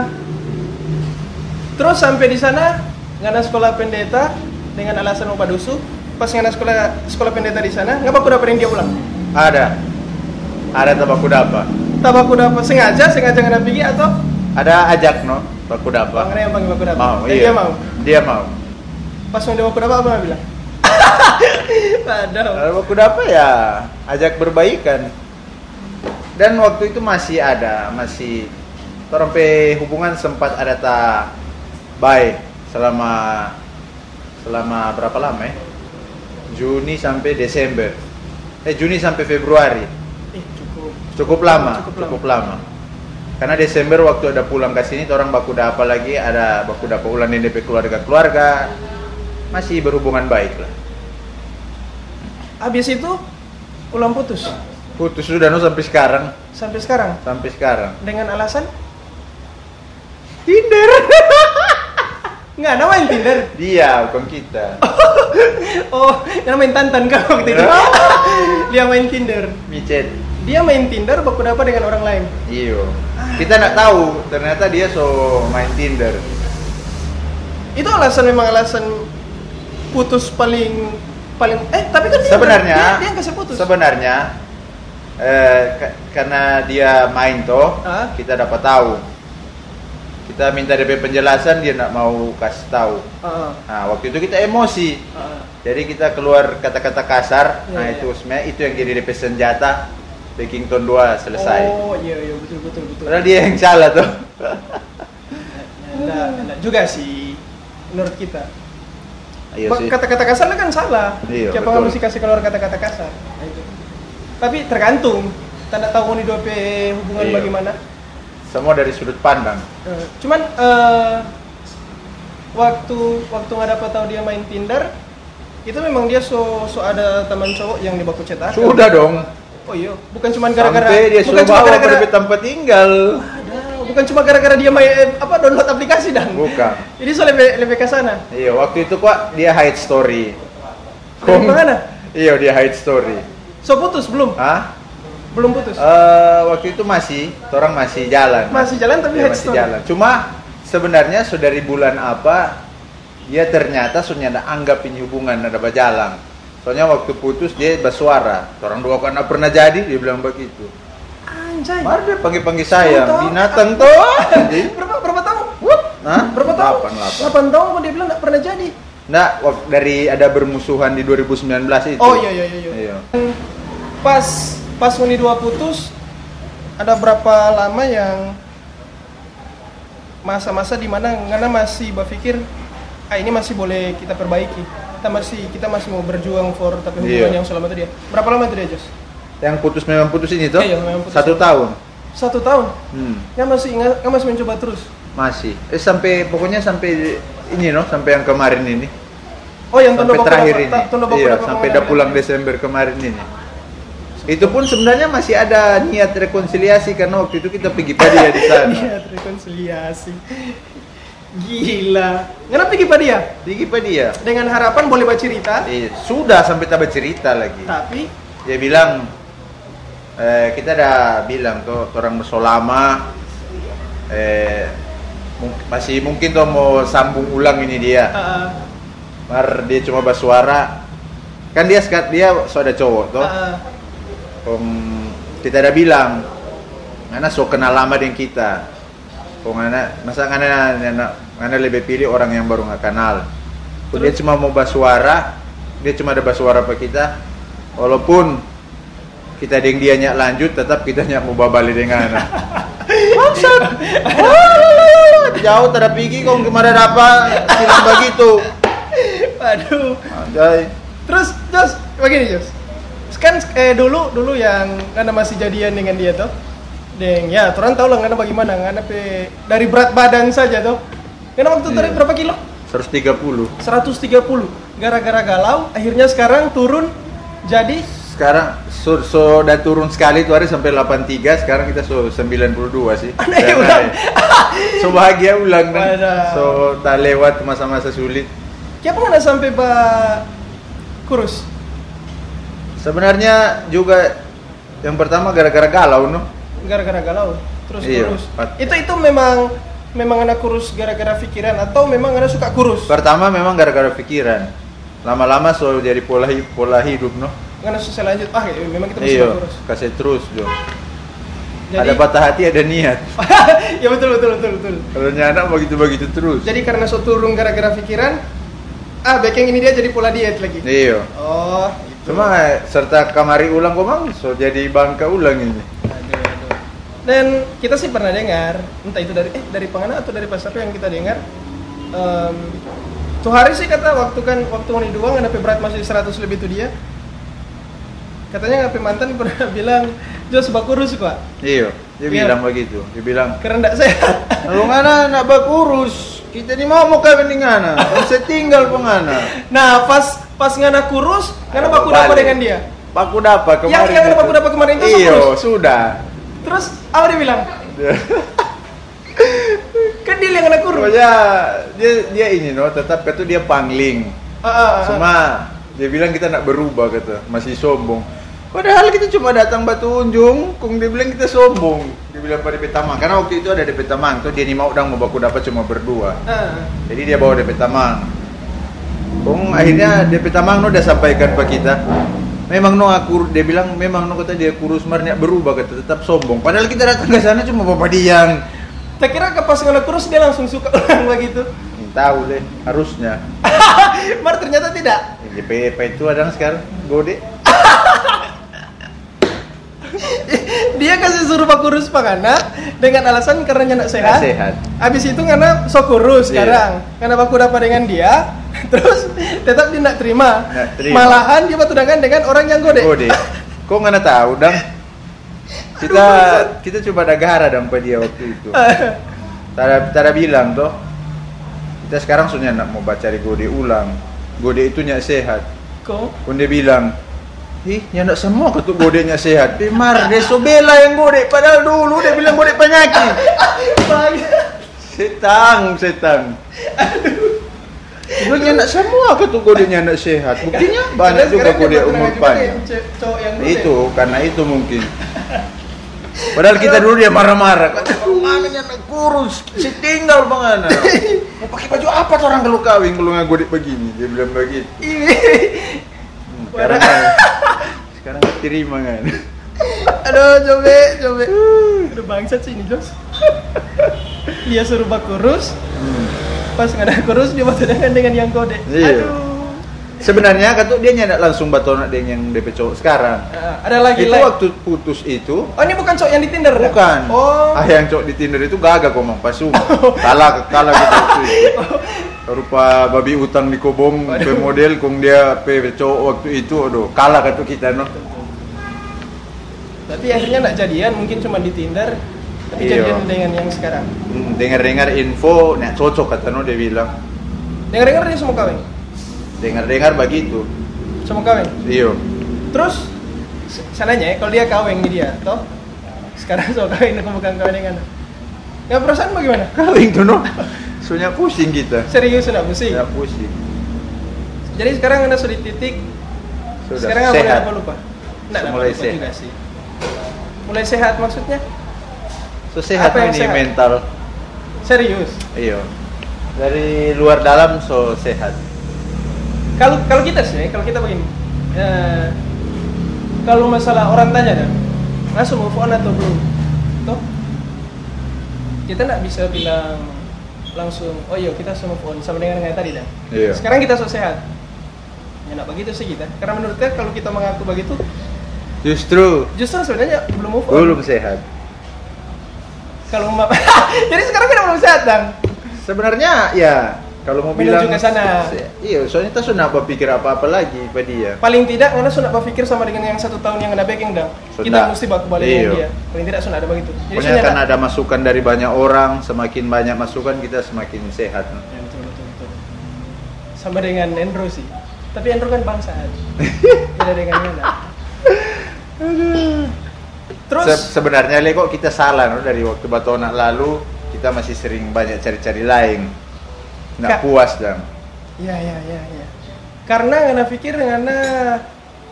terus sampai di sana ngana sekolah pendeta dengan alasan mau padusu. Pas ngana sekolah sekolah pendeta di sana, nggak aku dapetin dia ulang. ada ada tabak kuda Tapi aku dapat sengaja sengaja ngana pergi atau ada ajak no tabak kuda Bang yang panggil aku dapat. mau Dan iya dia mau. dia mau Pas mau dia aku dapat apa bilang? Padahal. Kalau aku dapat ya ajak berbaikan. Dan waktu itu masih ada, masih orang pe hubungan sempat ada ta baik selama selama berapa lama ya? Juni sampai Desember. Eh Juni sampai Februari. Eh cukup. Cukup lama, Cukup cukup, lama. Karena Desember waktu ada pulang ke sini, orang baku apa lagi ada baku dapat ulang di DP keluarga-keluarga masih berhubungan baik lah. Habis itu ulang putus Putus sudah no sampai sekarang, sampai sekarang sampai sekarang. dengan alasan Tinder. nggak namain Tinder. Dia bukan kita. Oh, yang main tantan kan waktu itu. Dia main Tinder. Micet. Dia main Tinder baku dapat dengan orang lain. Iyo. Kita nggak tahu, ternyata dia so main Tinder. Itu alasan memang alasan putus paling paling eh tapi kan dia Sebenarnya, dia, dia yang kasih putus. sebenarnya eh, ka- karena dia main toh, Ah. kita dapat tahu. kita minta DP penjelasan dia nggak mau kasih tahu Heeh. nah waktu itu kita emosi Heeh. jadi kita keluar kata-kata kasar Iya, nah iya. itu sebenarnya itu yang jadi DP senjata Backington 2 selesai Oh iya iya betul betul betul. padahal dia yang salah tuh Enggak, enggak juga sih menurut kita. iya sih Kata-kata kasar kan salah. Iya, Siapa betul. mesti kasih keluar kata-kata kasar? Nah, itu. Tapi tergantung. Tanda tahu nih dua hubungan Iya. bagaimana. semua dari sudut pandang Eh, cuman eh, waktu waktu nggak dapat tahu dia main Tinder, itu memang dia so so ada teman cowok yang di baku cetak. sudah dong Oh iya, bukan cuma gara-gara dia bukan cuma gara-gara tempat tinggal Ada, bukan cuma gara-gara dia main eh, apa download aplikasi dan. bukan Jadi so lebih lebih ke sana. iya waktu itu kok dia hide story Dari mana? iya dia hide story So putus belum? Hah? Belum putus. Eh, waktu itu masih, orang masih jalan. Masih jalan tapi Dia head masih story. jalan. Cuma sebenarnya sudah dari bulan apa dia ternyata sudah ada anggap ini hubungan ada berjalan. Soalnya waktu putus dia bersuara. Orang dua kan pernah jadi dia bilang begitu. Anjay. Mari dia panggil-panggil saya, binatang tuh. Berapa berapa tahun? Hah? Berapa tahun? Delapan, delapan. 8 tahun kok dia bilang nggak pernah jadi. Nah, dari ada bermusuhan di 2019 itu. Oh iya iya iya. iya. Iya. Pas pas Uni 2 putus ada berapa lama yang masa-masa di mana karena masih berpikir ah ini masih boleh kita perbaiki. Kita masih kita masih mau berjuang for tapi hubungan Iya. yang selama itu dia. Berapa lama itu dia, Jos? Yang putus memang putus ini tuh? Iya, memang putus. Satu tahun. Satu tahun. Hmm. Nggak masih nggak nggak masih mencoba terus. Masih. Eh sampai pokoknya sampai ini no, sampai yang kemarin ini. Oh yang sampai terakhir ini. Iya, sampai udah pulang Desember kemarin ini. Itu pun sebenarnya masih ada niat rekonsiliasi karena waktu itu kita pergi pada dia di sana. Niat rekonsiliasi. Gila. Kenapa pada dia? Dengan harapan boleh bercerita, Eh, sudah sampai tak bercerita lagi. tapi Dia bilang eh, kita dah bilang tuh orang bersolama eh mung- masih mungkin tuh mau sambung ulang ini dia. uh, Mar dia cuma bersuara. Kan dia sekat dia sudah cowok tuh. uh, kita dah bilang, ngana so kenal lama dengan kita. Kong ngana masa ngana ngana, ngana lebih pilih orang yang baru nggak kenal. Kok dia cuma mau bersuara, dia cuma ada bersuara apa kita. Walaupun kita dengan dia nyak lanjut, tetap kita nyak mau babali dengan. Maksud, jauh pergi kong kemarin apa bilang begitu. aduh. Anjay. Terus, Jos, begini Jos. Kan eh, dulu dulu yang karena masih jadian dengan dia tuh, Deng, ya, orang tahu lah karena bagaimana, karena pe, dari berat badan saja tuh. Karena waktu itu Iya. berapa kilo? 130. 130. Gara-gara galau, akhirnya sekarang turun jadi Sekarang so, so udah turun sekali tuh hari sampai 83, sekarang kita so 92 sih. Aneh Dan ulang. so bahagia ulang kan. Wadah. So tak lewat masa-masa sulit. Kenapa nggak sampai pak kurus? Sebenarnya juga yang pertama gara-gara galau no. Gara-gara galau, terus Iya, kurus. Pat. Itu itu memang memang anak kurus gara-gara pikiran atau memang anak suka kurus? Pertama memang gara-gara pikiran. Lama-lama so jadi pola pola hidup no. Karena susah lanjut, ah ya, memang kita Iya, kurus. kasih terus jo. Jadi, Ada patah hati ada niat. ya betul betul betul betul. Kalau nyana begitu-begitu terus. Jadi karena so turun gara-gara pikiran, ah baking ini dia jadi pola diet lagi. Iya. Oh, gitu. Cuma serta kamari ulang komang so jadi bangka ulang ini. Aduh. Dan kita sih pernah dengar, entah itu dari eh dari pengana atau dari pasar yang kita dengar. em, tuh hari sih kata waktu kan waktu Uni dua nggak berat masih 100 lebih tuh dia. Katanya ngapain mantan pernah bilang Jos kurus kok. Iya, dia Iya. bilang begitu. Dia bilang, Karena enggak sehat. "Lu ngana nak bakurus, kita ni mau mau kawin dengan ngana. Saya tinggal pengana." Nah, pas pas ngana kurus, ngana baku dapat dengan dia. Baku dapat kemarin. Yang- yang baku dapat kemarin itu Iya, sudah. Terus apa dia bilang? Kan dia yang ngana kurus. Pokoknya dia dia ini no, tetap kata dia pangling. Ah, ah, ah. Cuma dia bilang kita nak berubah kata, masih sombong. Padahal kita cuma datang batu unjung, kung dia bilang kita sombong. Dia bilang pada DP Tamang, karena waktu itu ada DP Tamang, tuh dia mau udang mau baku dapat cuma berdua. Ah. Jadi dia bawa DP Tamang. Kung akhirnya DP Tamang no udah sampaikan ke kita. Memang no aku dia bilang memang no kata dia kurus marnya berubah kata tetap sombong. Padahal kita datang ke sana cuma bapak diang. Tak kira ke pas ngana kurus dia langsung suka orang begitu. Tahu deh, harusnya. Mar ternyata tidak. JPP itu ada sekarang, gode. Dia kasih suruh pak kurus pangana dengan alasan karena nyak sehat. Nggak sehat. Abis itu karena sok kurus Iya. sekarang. Karena aku dapat dengan dia, terus tetap dia nak terima. Terima. Malahan dia batudangan dengan orang yang gode. Gode. Kok nggak tahu, dang? Kita kita coba negara dong pada dia waktu itu. Tada, tada bilang toh. Kita sekarang sudah nak mau baca di gode ulang. Gode itu nyak sehat. Kok? Pun dia bilang, Ih, nyandak semua ketuk godenya sehat. Eh, mar, dia bela yang gode. Padahal dulu dia bilang gode penyakit. Setang, setang. Itu nyandak semua ketuk godenya nyandak sehat. Buktinya banyak juga sekarang dia umur panjang. Itu, karena itu mungkin. Padahal kita dulu dia marah-marah. Kata mana nyandak kurus, si tinggal bangana. Mau pakai baju apa tuh orang kalau kawin kalau nggak gode begini? Dia bilang begitu. Hmm, sekarang sekarang terima kan. Aduh, coba, coba. Aduh bangsat sih ini Jos. Dia suruh bak kurus, pas nggak ada kurus dia batudangan dengan yang gode. Iya. Aduh. Sebenarnya kata dia nyandak langsung batonak dengan yang DP cowok sekarang. Ah, ada lagi itu lain. waktu putus itu Oh ini bukan cowok yang di Tinder bukan. Oh. Ah yang cowok di Tinder itu gagah komang pasung. kalah kalah gitu. Rupa babi utang di kobong pe model kong dia pe cowok waktu itu aduh kalah kata kita no. Tapi akhirnya nggak jadian, mungkin cuma di Tinder. Tapi Iya. jadian dengan yang sekarang. Hmm, Dengar-dengar info nek cocok kata no dia bilang. Dengar-dengar dia semua kawin, Dengar-dengar begitu. semua kawin. Iyo. Terus s- salahnya ya, kalau dia kawin di dia, toh sekarang so kawin aku bukan kawin dengan Nggak perasaan bagaimana? Kawin tuh no. Soalnya pusing kita. Serius nggak pusing? Ya pusing. Jadi sekarang anda sudah di titik Sudah sekarang sehat. apa lupa? Nggak, Mulai lupa sehat. juga sih. Mulai sehat maksudnya? So sehat Apa yang ini sehat? mental. Serius? Iya. Dari luar dalam so sehat. Kalau kalau kita sih, kalau kita begini, eh, kalau masalah orang tanya dah, langsung move on atau belum? Toh kita nggak bisa bilang langsung, oh iya kita semua move on sama dengan yang tadi dah. Iya. Sekarang kita so sehat. Ya nggak begitu sih kita. Karena menurut saya kalau kita mengaku begitu, Justru justru sebenarnya belum move on. belum sehat. Kalau mau jadi sekarang kita belum sehat dong. Sebenarnya ya kalau mau Menuju bilang ke sana. Iya, soalnya kita sudah berpikir apa-apa lagi pada dia. Paling tidak karena sudah berpikir sama dengan yang satu tahun yang ada backing dong. Kita mesti baku balik Iya. dia. Paling tidak sudah ada begitu. Jadi Pokoknya kan ada- ada masukan dari banyak orang, semakin banyak masukan kita semakin sehat. Ya, betul, betul, betul. Sama dengan Andrew sih. Tapi Andrew kan bangsat. Beda dengan Yana. Terus Se- sebenarnya le kok kita salah no? dari waktu Batona lalu kita masih sering banyak cari-cari lain. Nggak Kak. puas dan. ya ya ya ya. Karena Ngana pikir Ngana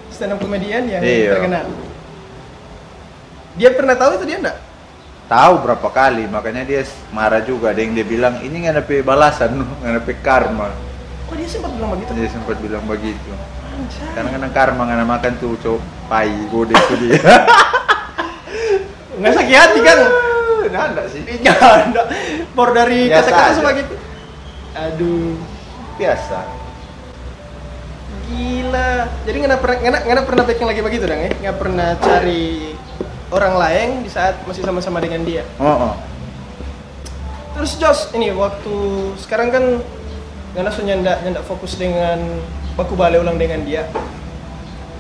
stand up comedian yang Iya. terkenal. Dia pernah tahu itu dia enggak? Tahu berapa kali, makanya dia marah juga. Ada yang dia bilang ini nggak ada balasan, nggak ada karma. Oh dia sempat bilang begitu. Dia sempat bilang begitu. Anjay. Karena kan karma nggak makan tuh cowok pai gode itu dia. Nggak sakit hati kan? Nah, enggak sih. Enggak. Por dari kata-kata semua gitu. Aduh. Biasa. Gila. Jadi nggak pernah nggak nggak pernah backing lagi begitu dong ya? Nggak pernah cari orang lain di saat masih sama-sama dengan dia. Oh, oh. Terus Jos, ini waktu sekarang kan Ngana so nyanda nyanda fokus dengan baku balik ulang dengan dia.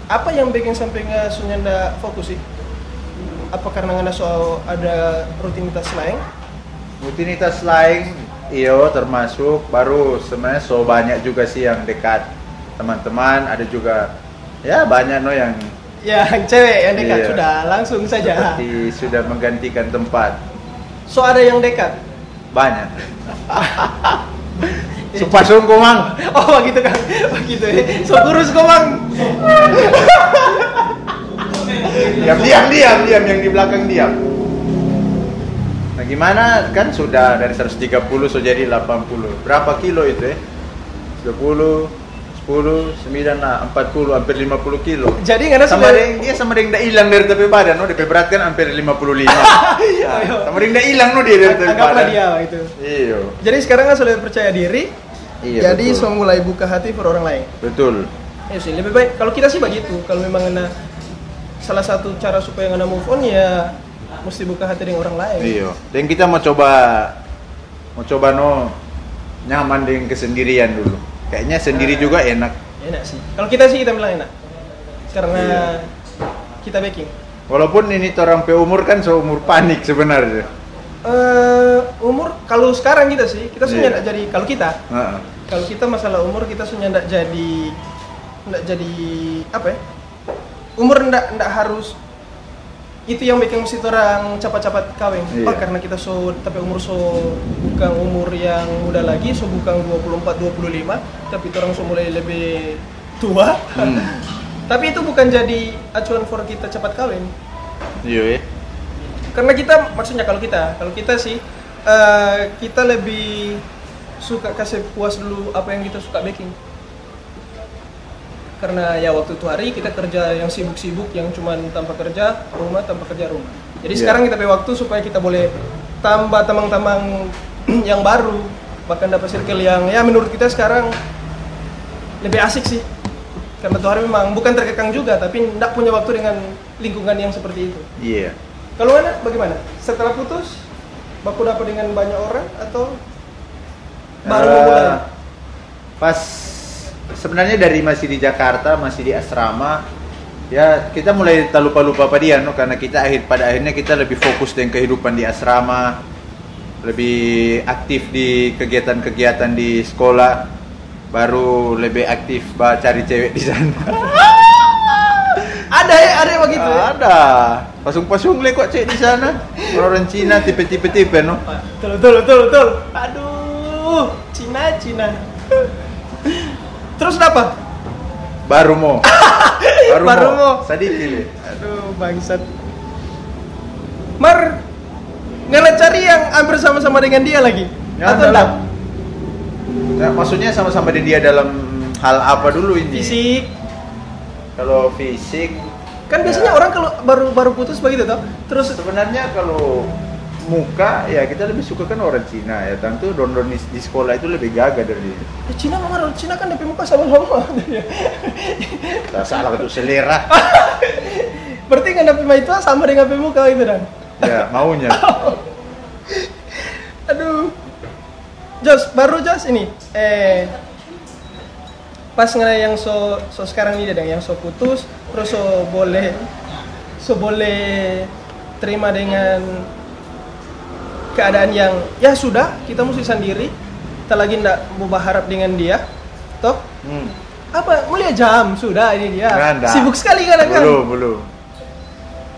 Apa yang bikin sampai nggak so nyanda fokus sih? Apa karena Ngana so ada rutinitas lain? Rutinitas lain, iyo termasuk baru sebenarnya so banyak juga sih yang dekat teman-teman, ada juga ya banyak no yang Ya, yang cewek yang dekat Iya. sudah langsung saja. seperti sudah menggantikan tempat. So ada yang dekat. Banyak. Sumpah sungguh mang. Oh begitu kan, begitu ya. So kurus kok bang. Diam, diam, diam, diam yang di belakang diam. Nah gimana kan sudah dari 130 so jadi 80 Berapa kilo itu ya? 10 10, 9 lah, 40, hampir 50 kilo. Jadi ada Sama sudah- dia sama deng dah hilang dari tepi badan, no, DP berat kan hampir 55. Nah, sama dah hilang no dia dari tepi badan. dia itu. Iya. Jadi sekarang kan sudah percaya diri. Iya, jadi betul. so mulai buka hati per orang lain. Betul. Ya sih, lebih baik kalau kita sih begitu. Kalau memang ngena salah satu cara supaya ngena move on ya mesti buka hati dengan orang lain. Iya. Dan kita mau coba mau coba no nyaman dengan kesendirian dulu. Kayaknya sendiri juga enak. Enak sih. Kalau kita sih kita bilang enak. Karena Iya. kita baking. Walaupun ini orang pe umur kan seumur panik sebenarnya. eh umur kalau sekarang kita sih kita sudah nggak jadi kalau kita Heeh. kalau kita masalah umur kita sudah nggak jadi nggak jadi apa ya umur nggak nggak harus itu yang bikin mesti orang cepat-cepat kawin Iya. Pak, karena kita so tapi umur so bukan umur yang muda lagi so bukan 24 25 tapi orang so mulai lebih tua Hmm. tapi itu bukan jadi acuan for kita cepat kawin Iya ya. karena kita maksudnya kalau kita kalau kita sih eh, kita lebih suka kasih puas dulu apa yang kita suka baking karena ya waktu itu hari kita kerja yang sibuk-sibuk yang cuman tanpa kerja rumah tanpa kerja rumah jadi Iya. sekarang kita pakai waktu supaya kita boleh tambah tamang-tamang yang baru bahkan dapat circle yang ya menurut kita sekarang lebih asik sih karena tuh hari memang bukan terkekang juga tapi tidak punya waktu dengan lingkungan yang seperti itu Iya. kalau Anda bagaimana? Setelah putus, baku dapat dengan banyak orang atau baru Eh, mulai? Pas sebenarnya dari masih di Jakarta, masih di asrama, ya kita mulai tak lupa-lupa pada dia, no? karena kita akhir pada akhirnya kita lebih fokus dengan kehidupan di asrama, lebih aktif di kegiatan-kegiatan di sekolah, baru lebih aktif cari cewek di sana. Ada ya, ada yang begitu ya? Ada, pasung-pasung le kok cewek di sana, orang Cina tipe-tipe tipe no. Betul, betul, betul, betul. Aduh, Cina, Cina. Terus apa? Baru mau, baru, Baru mau. le. Aduh, bangsat. Mar, nggak cari yang hampir sama-sama dengan dia lagi? Ya, atau enggak? Nah, maksudnya sama-sama di dia dalam hal apa dulu ini? Fisik. Kalau fisik, Kan biasanya Ya. orang kalau baru baru putus begitu toh. Terus sebenarnya kalau muka ya kita lebih suka kan orang Cina ya. Tentu don-don di, di sekolah itu lebih gagah dari dia. Ya, Cina mah orang Cina kan DP muka sama-sama. Tak salah untuk selera. Berarti kan DP itu sama dengan DP muka itu dan. ya maunya. Aduh. Jos, baru Jos ini. Eh pas ngena yang so so sekarang ini dan yang so putus terus so boleh so boleh terima dengan keadaan yang ya sudah kita mesti sendiri. Kita lagi ndak mau berharap dengan dia. Toh? Hmm. apa? Mulia jam? Sudah ini dia. Nggak, sibuk sekali kan kan? Belum, belum.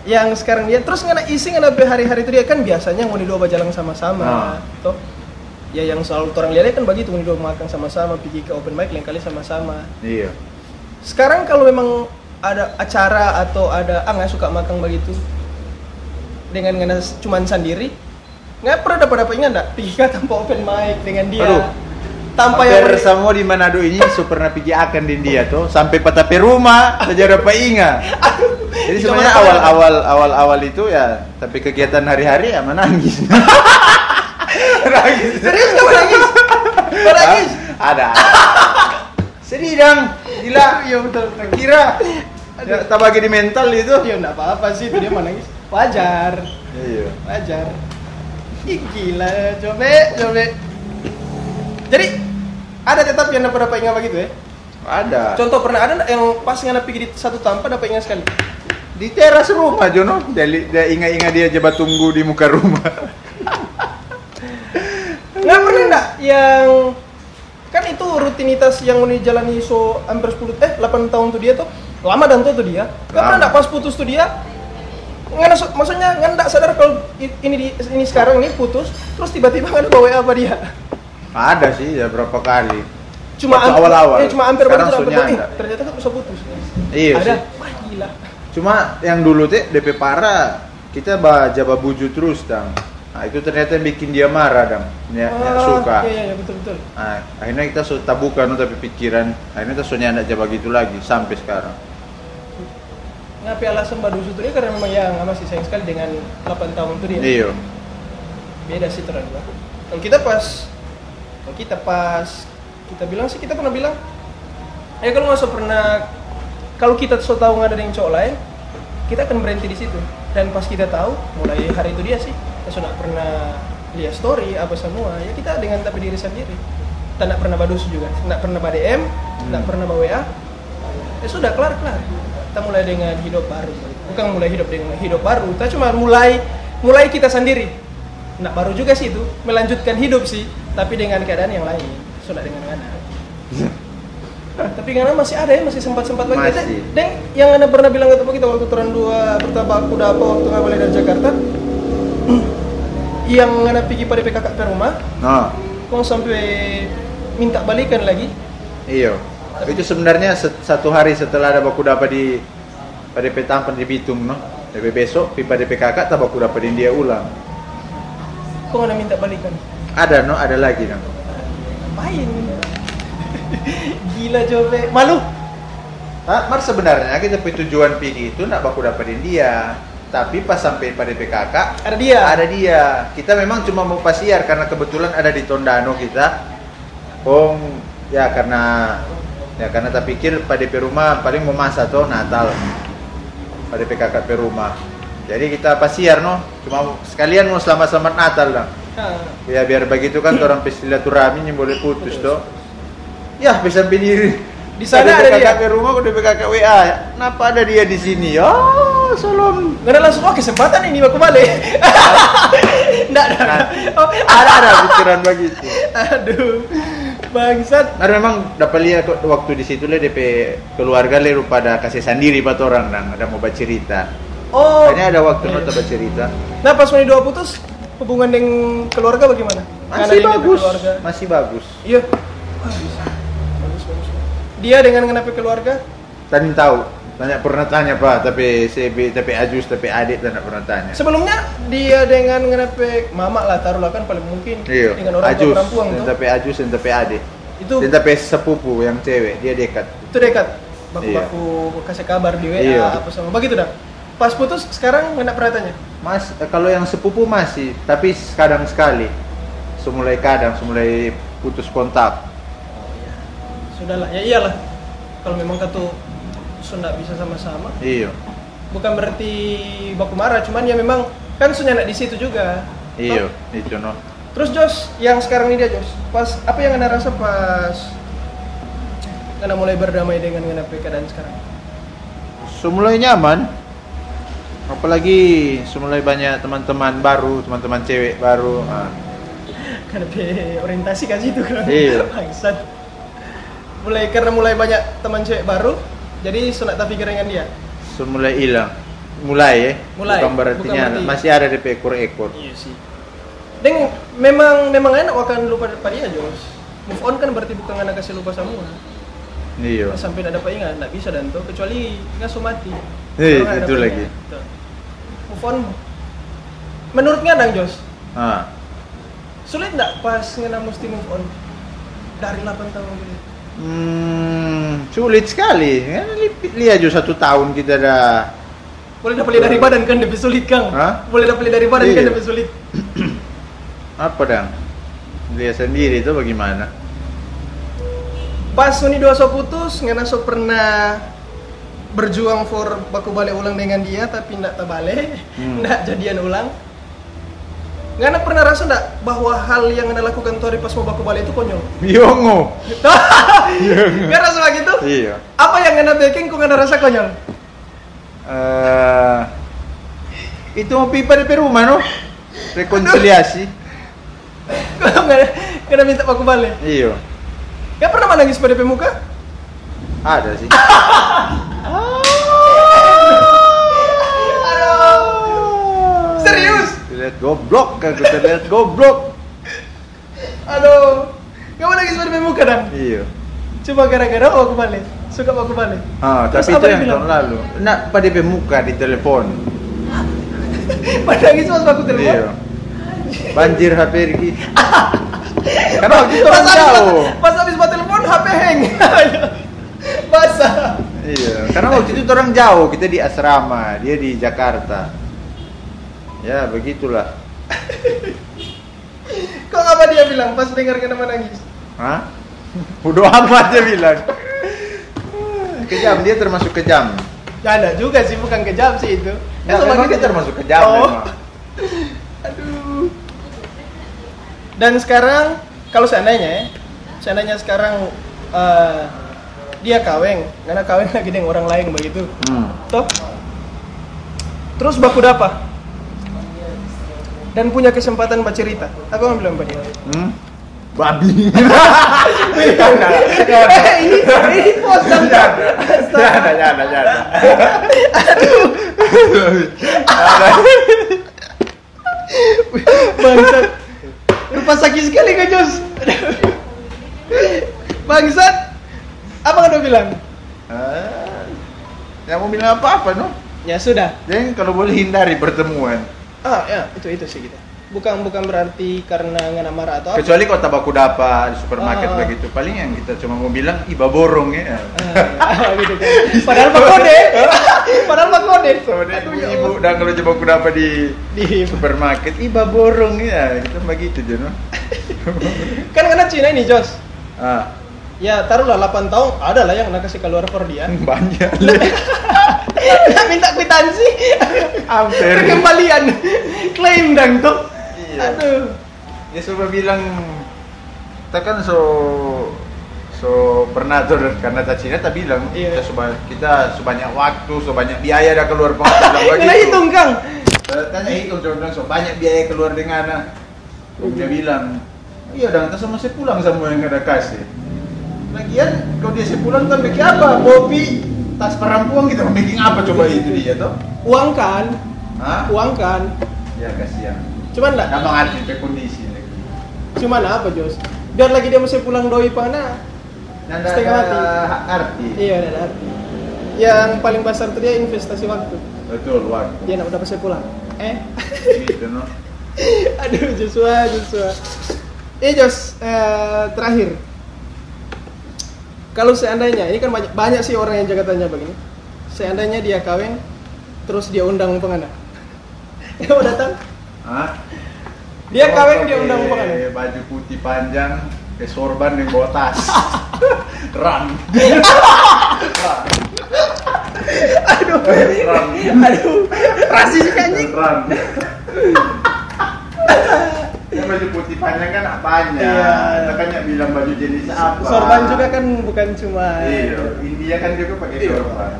yang sekarang dia terus ngana isi ngana hari-hari itu dia kan biasanya mau dua jalan sama-sama Nah. toh? Ya yang selalu orang lihat kan begitu mau dua makan sama-sama pergi ke open mic lain kali sama-sama. Iya. sekarang kalau memang ada acara atau ada ah nggak suka makan begitu dengan ngana cuman sendiri nggak pernah dapat dapat ingat nggak ke tanpa open mic dengan dia Aduh. tanpa yang semua di Manado ini so pernah pergi akan di dia tuh sampai petape rumah saja dapat ingat. Jadi sebenarnya mana tahu, awal-awal awal-awal itu ya tapi kegiatan hari-hari ya menangis. menangis. serius kamu nangis Kamu nangis Hah? Ada. Sedih dong, gila. ya betul Kira ya, tak bagi di mental itu. ya nggak apa-apa sih itu dia mau nangis wajar Iya. wajar Ih, gila coba coba jadi ada tetap yang dapat dapat ingat begitu ya? Ada. contoh pernah ada yang pas nggak pergi di satu tanpa dapat ingat sekali? Di teras rumah Jono, dia, li- dia ingat-ingat dia coba tunggu di muka rumah. nggak pernah nggak yang kan itu rutinitas yang mau dijalani so hampir 10 eh 8 tahun tuh dia tuh. Lama dan tuh tuh dia. Nggak pernah nggak pas putus tuh dia nggak maksudnya nggak sadar kalau ini di, ini sekarang ini putus terus tiba-tiba nggak bawa apa dia Ada sih ya berapa kali. cuma Waktu awal-awal. eh, cuma hampir Sekarang soalnya eh, ternyata kan bisa putus Iya ada sih. wah gila Cuma yang dulu teh DP parah kita jaba buju terus tang. Nah, itu ternyata yang bikin dia marah dia, dia Ah, suka. Iya, iya, betul betul. Nah, akhirnya kita sudah tabukan tapi pikiran, akhirnya kita sudah nggak coba gitu lagi sampai sekarang. Ngapain alasan Badusu itu dia karena memang ya nggak masih sayang sekali dengan 8 tahun itu dia. Iya. Beda sih terang. Kalau kita pas, kalau kita pas, kita bilang sih kita pernah bilang, ya kalau nggak pernah, kalau kita so tahu nggak ada yang cowok lain, kita akan berhenti di situ. Dan pas kita tahu, mulai hari itu dia sih, kita sudah pernah lihat story apa semua, ya kita dengan tapi diri sendiri. Kita nggak pernah badus juga, nggak pernah BDM, nggak Hmm. pernah bawa WA, ya sudah kelar kelar. Kita mulai dengan hidup baru, bukan mulai hidup dengan hidup baru, kita cuma mulai mulai kita sendiri. Nah baru juga sih itu melanjutkan hidup sih, tapi dengan keadaan yang lain, sudah dengan Ngana. tapi Ngana masih ada ya, masih sempat sempat lagi. Masih. Dan, yang Ngana pernah bilang ke kita waktu turun dua pertama aku dapat waktu nggak boleh dari Jakarta, yang Ngana pergi pada PKK ke rumah, Nah, kau sampai minta balikan lagi. iya. Itu sebenarnya satu hari setelah ada baku dapat di pada petampan di Bitung, no. Tapi besok pipa DP kakak tak baku dapat dia ulang. Kau Ngana minta balikan. Ada no, ada lagi no. Ngapain? Gila Jobe, malu. Nah, mar sebenarnya kita punya tujuan pergi itu nak baku dapetin dia. Tapi pas sampai pada PKK Ada dia. ada dia. Kita memang cuma mau pasiar karena kebetulan ada di Tondano kita. Oh, ya karena ya karena tak pikir pada DP rumah paling mau masa tuh Natal. Pada PKK pe rumah. Jadi kita pasiar no, cuma sekalian mau selamat-selamat Natal lah. Nah, Ya biar begitu kan orang silaturahmi yang boleh putus toh. Ya bisa diri. Di sana ada dia. Ke rumah udah PKK WA. Kenapa ada dia di sini? Ya, salam. Nggak ada langsung, oh kesempatan ini aku balik. Nggak ada. Nah, Oh, Ada ada pikiran begitu. aduh, bangsat. Karena memang dapat lihat waktu di situ lah DP keluarga le pada kasih sendiri buat orang dan ada mau bercerita. Oh, Kayaknya ada waktu iya. nota bercerita. Nah pas Mani dua putus, hubungan dengan keluarga bagaimana? Karena Masih punya bagus. Masih bagus. Iya. Bagus. Bagus, bagus. Dia dengan kenapa keluarga? Tadi tahu. Tanya pernah tanya pak, tapi CB, tapi Ajus, tapi adik tak pernah tanya. Sebelumnya dia dengan kenapa mama lah taruhlah kan paling mungkin Iya. dengan orang Ajus, perempuan dan tuh. tapi Ajus dan tapi adik. Itu Dan tapi sepupu yang cewek, dia dekat. itu dekat. Baku-baku kasih kabar di WA Iya. apa sama begitu dah. Pas putus sekarang nggak pernah tanya. Mas, eh, kalau yang sepupu masih, tapi kadang sekali. Semulai kadang, semulai putus kontak. Oh iya. Sudahlah, ya iyalah. Kalau memang sudah bisa sama-sama, Iya, bukan berarti baku marah, cuman ya memang kan sudah nak di situ juga. iya, itu no. Terus Jos, yang sekarang ini dia Jos, pas apa yang anda rasa pas anda mulai berdamai dengan dengan keadaan sekarang? Semulai nyaman. Apalagi semulai banyak teman-teman baru, teman-teman cewek baru. Ah, Karena pe- orientasi kan situ kan. Iya. Bangsat. Mulai karena mulai banyak teman cewek baru, jadi sunat tak pikir dengan dia. semulai hilang. Mulai ya. Mulai, Bukan berarti. masih ada di ekor-ekor. Iya sih. Dan memang memang enak akan lupa pada dia Jos. Move on kan berarti bukan anak kasih lupa semua. Iya. Sampai tidak dapat ingat, tidak bisa dan tuh kecuali nggak mati. Kalau nggak itu lagi. tuh. Move on. Menurut ngadang Jos, Ah, sulit nggak pas ngena mesti move on dari 8 tahun gitu? Hmm, sulit sekali. Kan li- lihat juga satu tahun kita dah. Boleh dapat lihat dari badan kan lebih sulit Kang. Hah? Boleh dapat lihat dari badan kan Iya. lebih sulit. Apa dang? Lihat sendiri itu bagaimana? Pas Uni dua so putus, ngena so pernah berjuang for baku balik ulang dengan dia tapi ndak terbalik, Hmm. ndak jadian ulang. Ngana pernah rasa ndak bahwa hal yang ngana lakukan tuh hari pas mau baku balik itu konyol? Yongo. Nggak rasa begitu? Iya. Apa yang ngana bikin kok ngana rasa konyol? Eh, itu mau pipa di rumah no? Rekonsiliasi. Kalau ngana, ngana minta baku balik. Iya. Gak pernah menangis pada pemuka? Ada sih. Aduh, serius? Lihat goblok kan kita lihat goblok. Aduh, gak mau nangis pada pemuka dan? Iya. Cuma gara-gara oh aku balik, suka baku balik. Ah, Terus tapi itu yang bilang? tahun lalu. Nak pada muka di telepon. Pada nangis pas aku telepon. Iya. banjir HP Riki. Karena waktu itu pas orang jauh. pas habis buat telepon HP hang basah Iya, karena waktu itu orang jauh, kita di asrama, dia di Jakarta. Ya, begitulah. kok apa dia bilang pas dengar kenapa nangis Hah? Bodoh amat dia bilang. Kejam, dia termasuk kejam. ya ada juga sih bukan kejam sih itu Ya, sama memang kita. dia termasuk kejam oh. memang. aduh dan sekarang kalau seandainya ya seandainya sekarang eh, dia kaweng karena kaweng lagi dengan orang lain begitu Hmm. toh terus baku dapa dan punya kesempatan bercerita aku mau bilang pada dia. Hmm? Babi. eh ini ini pos Jangan, jangan, jangan, jangan. bangsat. Lupa sakit sekali kak Jos. Bangsat. Apa kau bilang? Ah, Yang mau bilang apa-apa, no? ya sudah. Jadi kalau boleh hindari pertemuan. Ah ya itu itu sih kita bukan bukan berarti karena nggak marah atau apa Kecuali kau tabaku dapa di supermarket Ah. begitu. Paling yang kita cuma mau bilang, iba borong ya. Ah, gitu kan. padahal pak kode padahal pak kode dia Aduh, ya Allah. dan kalau coba dapat di di supermarket, iba borong ya. Kita begitu aja, no? kan karena Cina ini Jos Ah, ya taruhlah 8 tahun ada lah yang nak kasih keluar for dia banyak. minta kwitansi Hampir. kembalian klaim dong tuh Iya. aduh Dia coba bilang, kita kan so so pernah tuh karena tak Cina tak bilang Iya. kita seba- kita sebanyak waktu, sebanyak biaya dah keluar penghasilan kena hitung kang Eh, Tanya hitung coba bilang so banyak biaya keluar dengan anak. Terus dia bilang, iya dan kita sama saya pulang sama yang ada kasih. Lagian kalau dia saya pulang kan bikin apa? Kopi, tas perempuan kita mau bikin apa coba itu dia toh? uang kan Hah? uang kan Ya kasihan. cuman lah mengerti pe kondisi lagi. cuman apa Jos biar lagi dia masih pulang doi pana Nanda Setengah mati. arti. iya ada arti yang paling besar itu dia investasi waktu Betul, waktu. dia nak udah pasal pulang eh Gitu no. aduh Joshua Joshua eh Jos eh, terakhir kalau seandainya ini kan banyak, banyak sih orang yang jaga tanya begini seandainya dia kawin terus dia undang penganak yang mau datang Hah? dia Oh, kawin dia undang penganak Baju putih panjang, ke sorban yang bawa tas. Run. aduh Run. aduh rasis anjing Run. Yang baju putih panjang kan apanya? Iya. Kita kan bilang baju jenis apa. sorban juga kan bukan cuma Iya, India kan juga pakai Iya. sorban.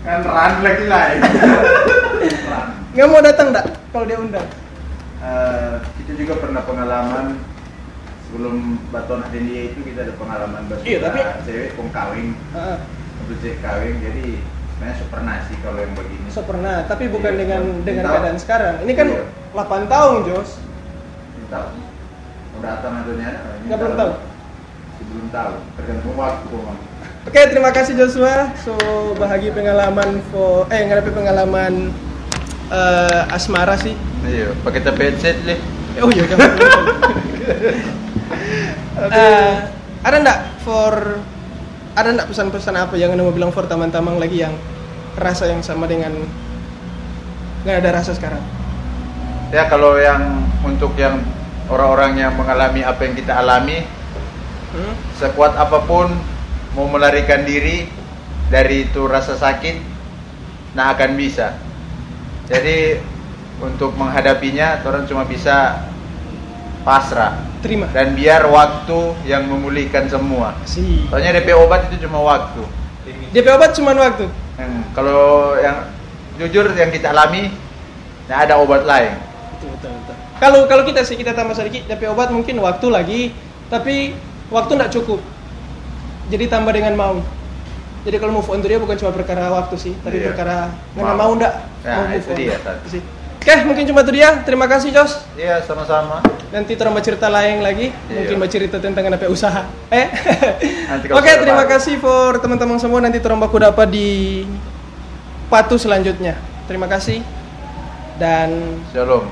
Kan run lagi lain. run. nggak mau datang dak kalau dia undang Eh, kita juga pernah pengalaman sebelum baton Adelia itu kita ada pengalaman basuh Iya, tapi- cewek pun kawin Heeh. untuk cewek kawin jadi sebenarnya pernah sih kalau yang begini so pernah tapi bukan Iya, dengan belum dengan tahu. keadaan sekarang ini kan Iya. 8 tahun Jos tahu udah datang adanya Nggak belum tahu? belum tahu tergantung waktu memang Oke, terima kasih Joshua. So bahagia pengalaman for eh ngadapi pengalaman eh, asmara sih. iya pakai tapi headset leh Eh, Oh iya kan. Eh, ada ndak for ada ndak pesan-pesan apa yang anda mau bilang for teman-teman lagi yang rasa yang sama dengan nggak ada rasa sekarang? Ya kalau yang untuk yang orang-orang yang mengalami apa yang kita alami Hmm? sekuat apa pun mau melarikan diri dari itu rasa sakit nah akan bisa jadi untuk menghadapinya orang cuma bisa pasrah Terima. dan biar waktu yang memulihkan semua Si. soalnya DP obat itu cuma waktu DP obat cuma waktu. Hmm, kalau yang jujur yang kita alami nah ada obat lain Betul betul betul. Kalau kalau kita sih kita tambah sedikit DP obat mungkin waktu lagi, tapi waktu nggak cukup. Jadi tambah dengan mau. Jadi kalau move on itu dia bukan cuma perkara waktu sih, tapi Iya. perkara Mau. mau nggak. Ya, mau move itu on. dia, sih. Oke, mungkin cuma itu dia. Terima kasih Jos. iya sama-sama Nanti terang cerita lain lagi, Iya. mungkin bercerita tentang apa usaha. Eh. Nanti kalau Oke, sudah terima baru. kasih for teman-teman semua. Nanti terang baku dapat di patu selanjutnya. Terima kasih dan shalom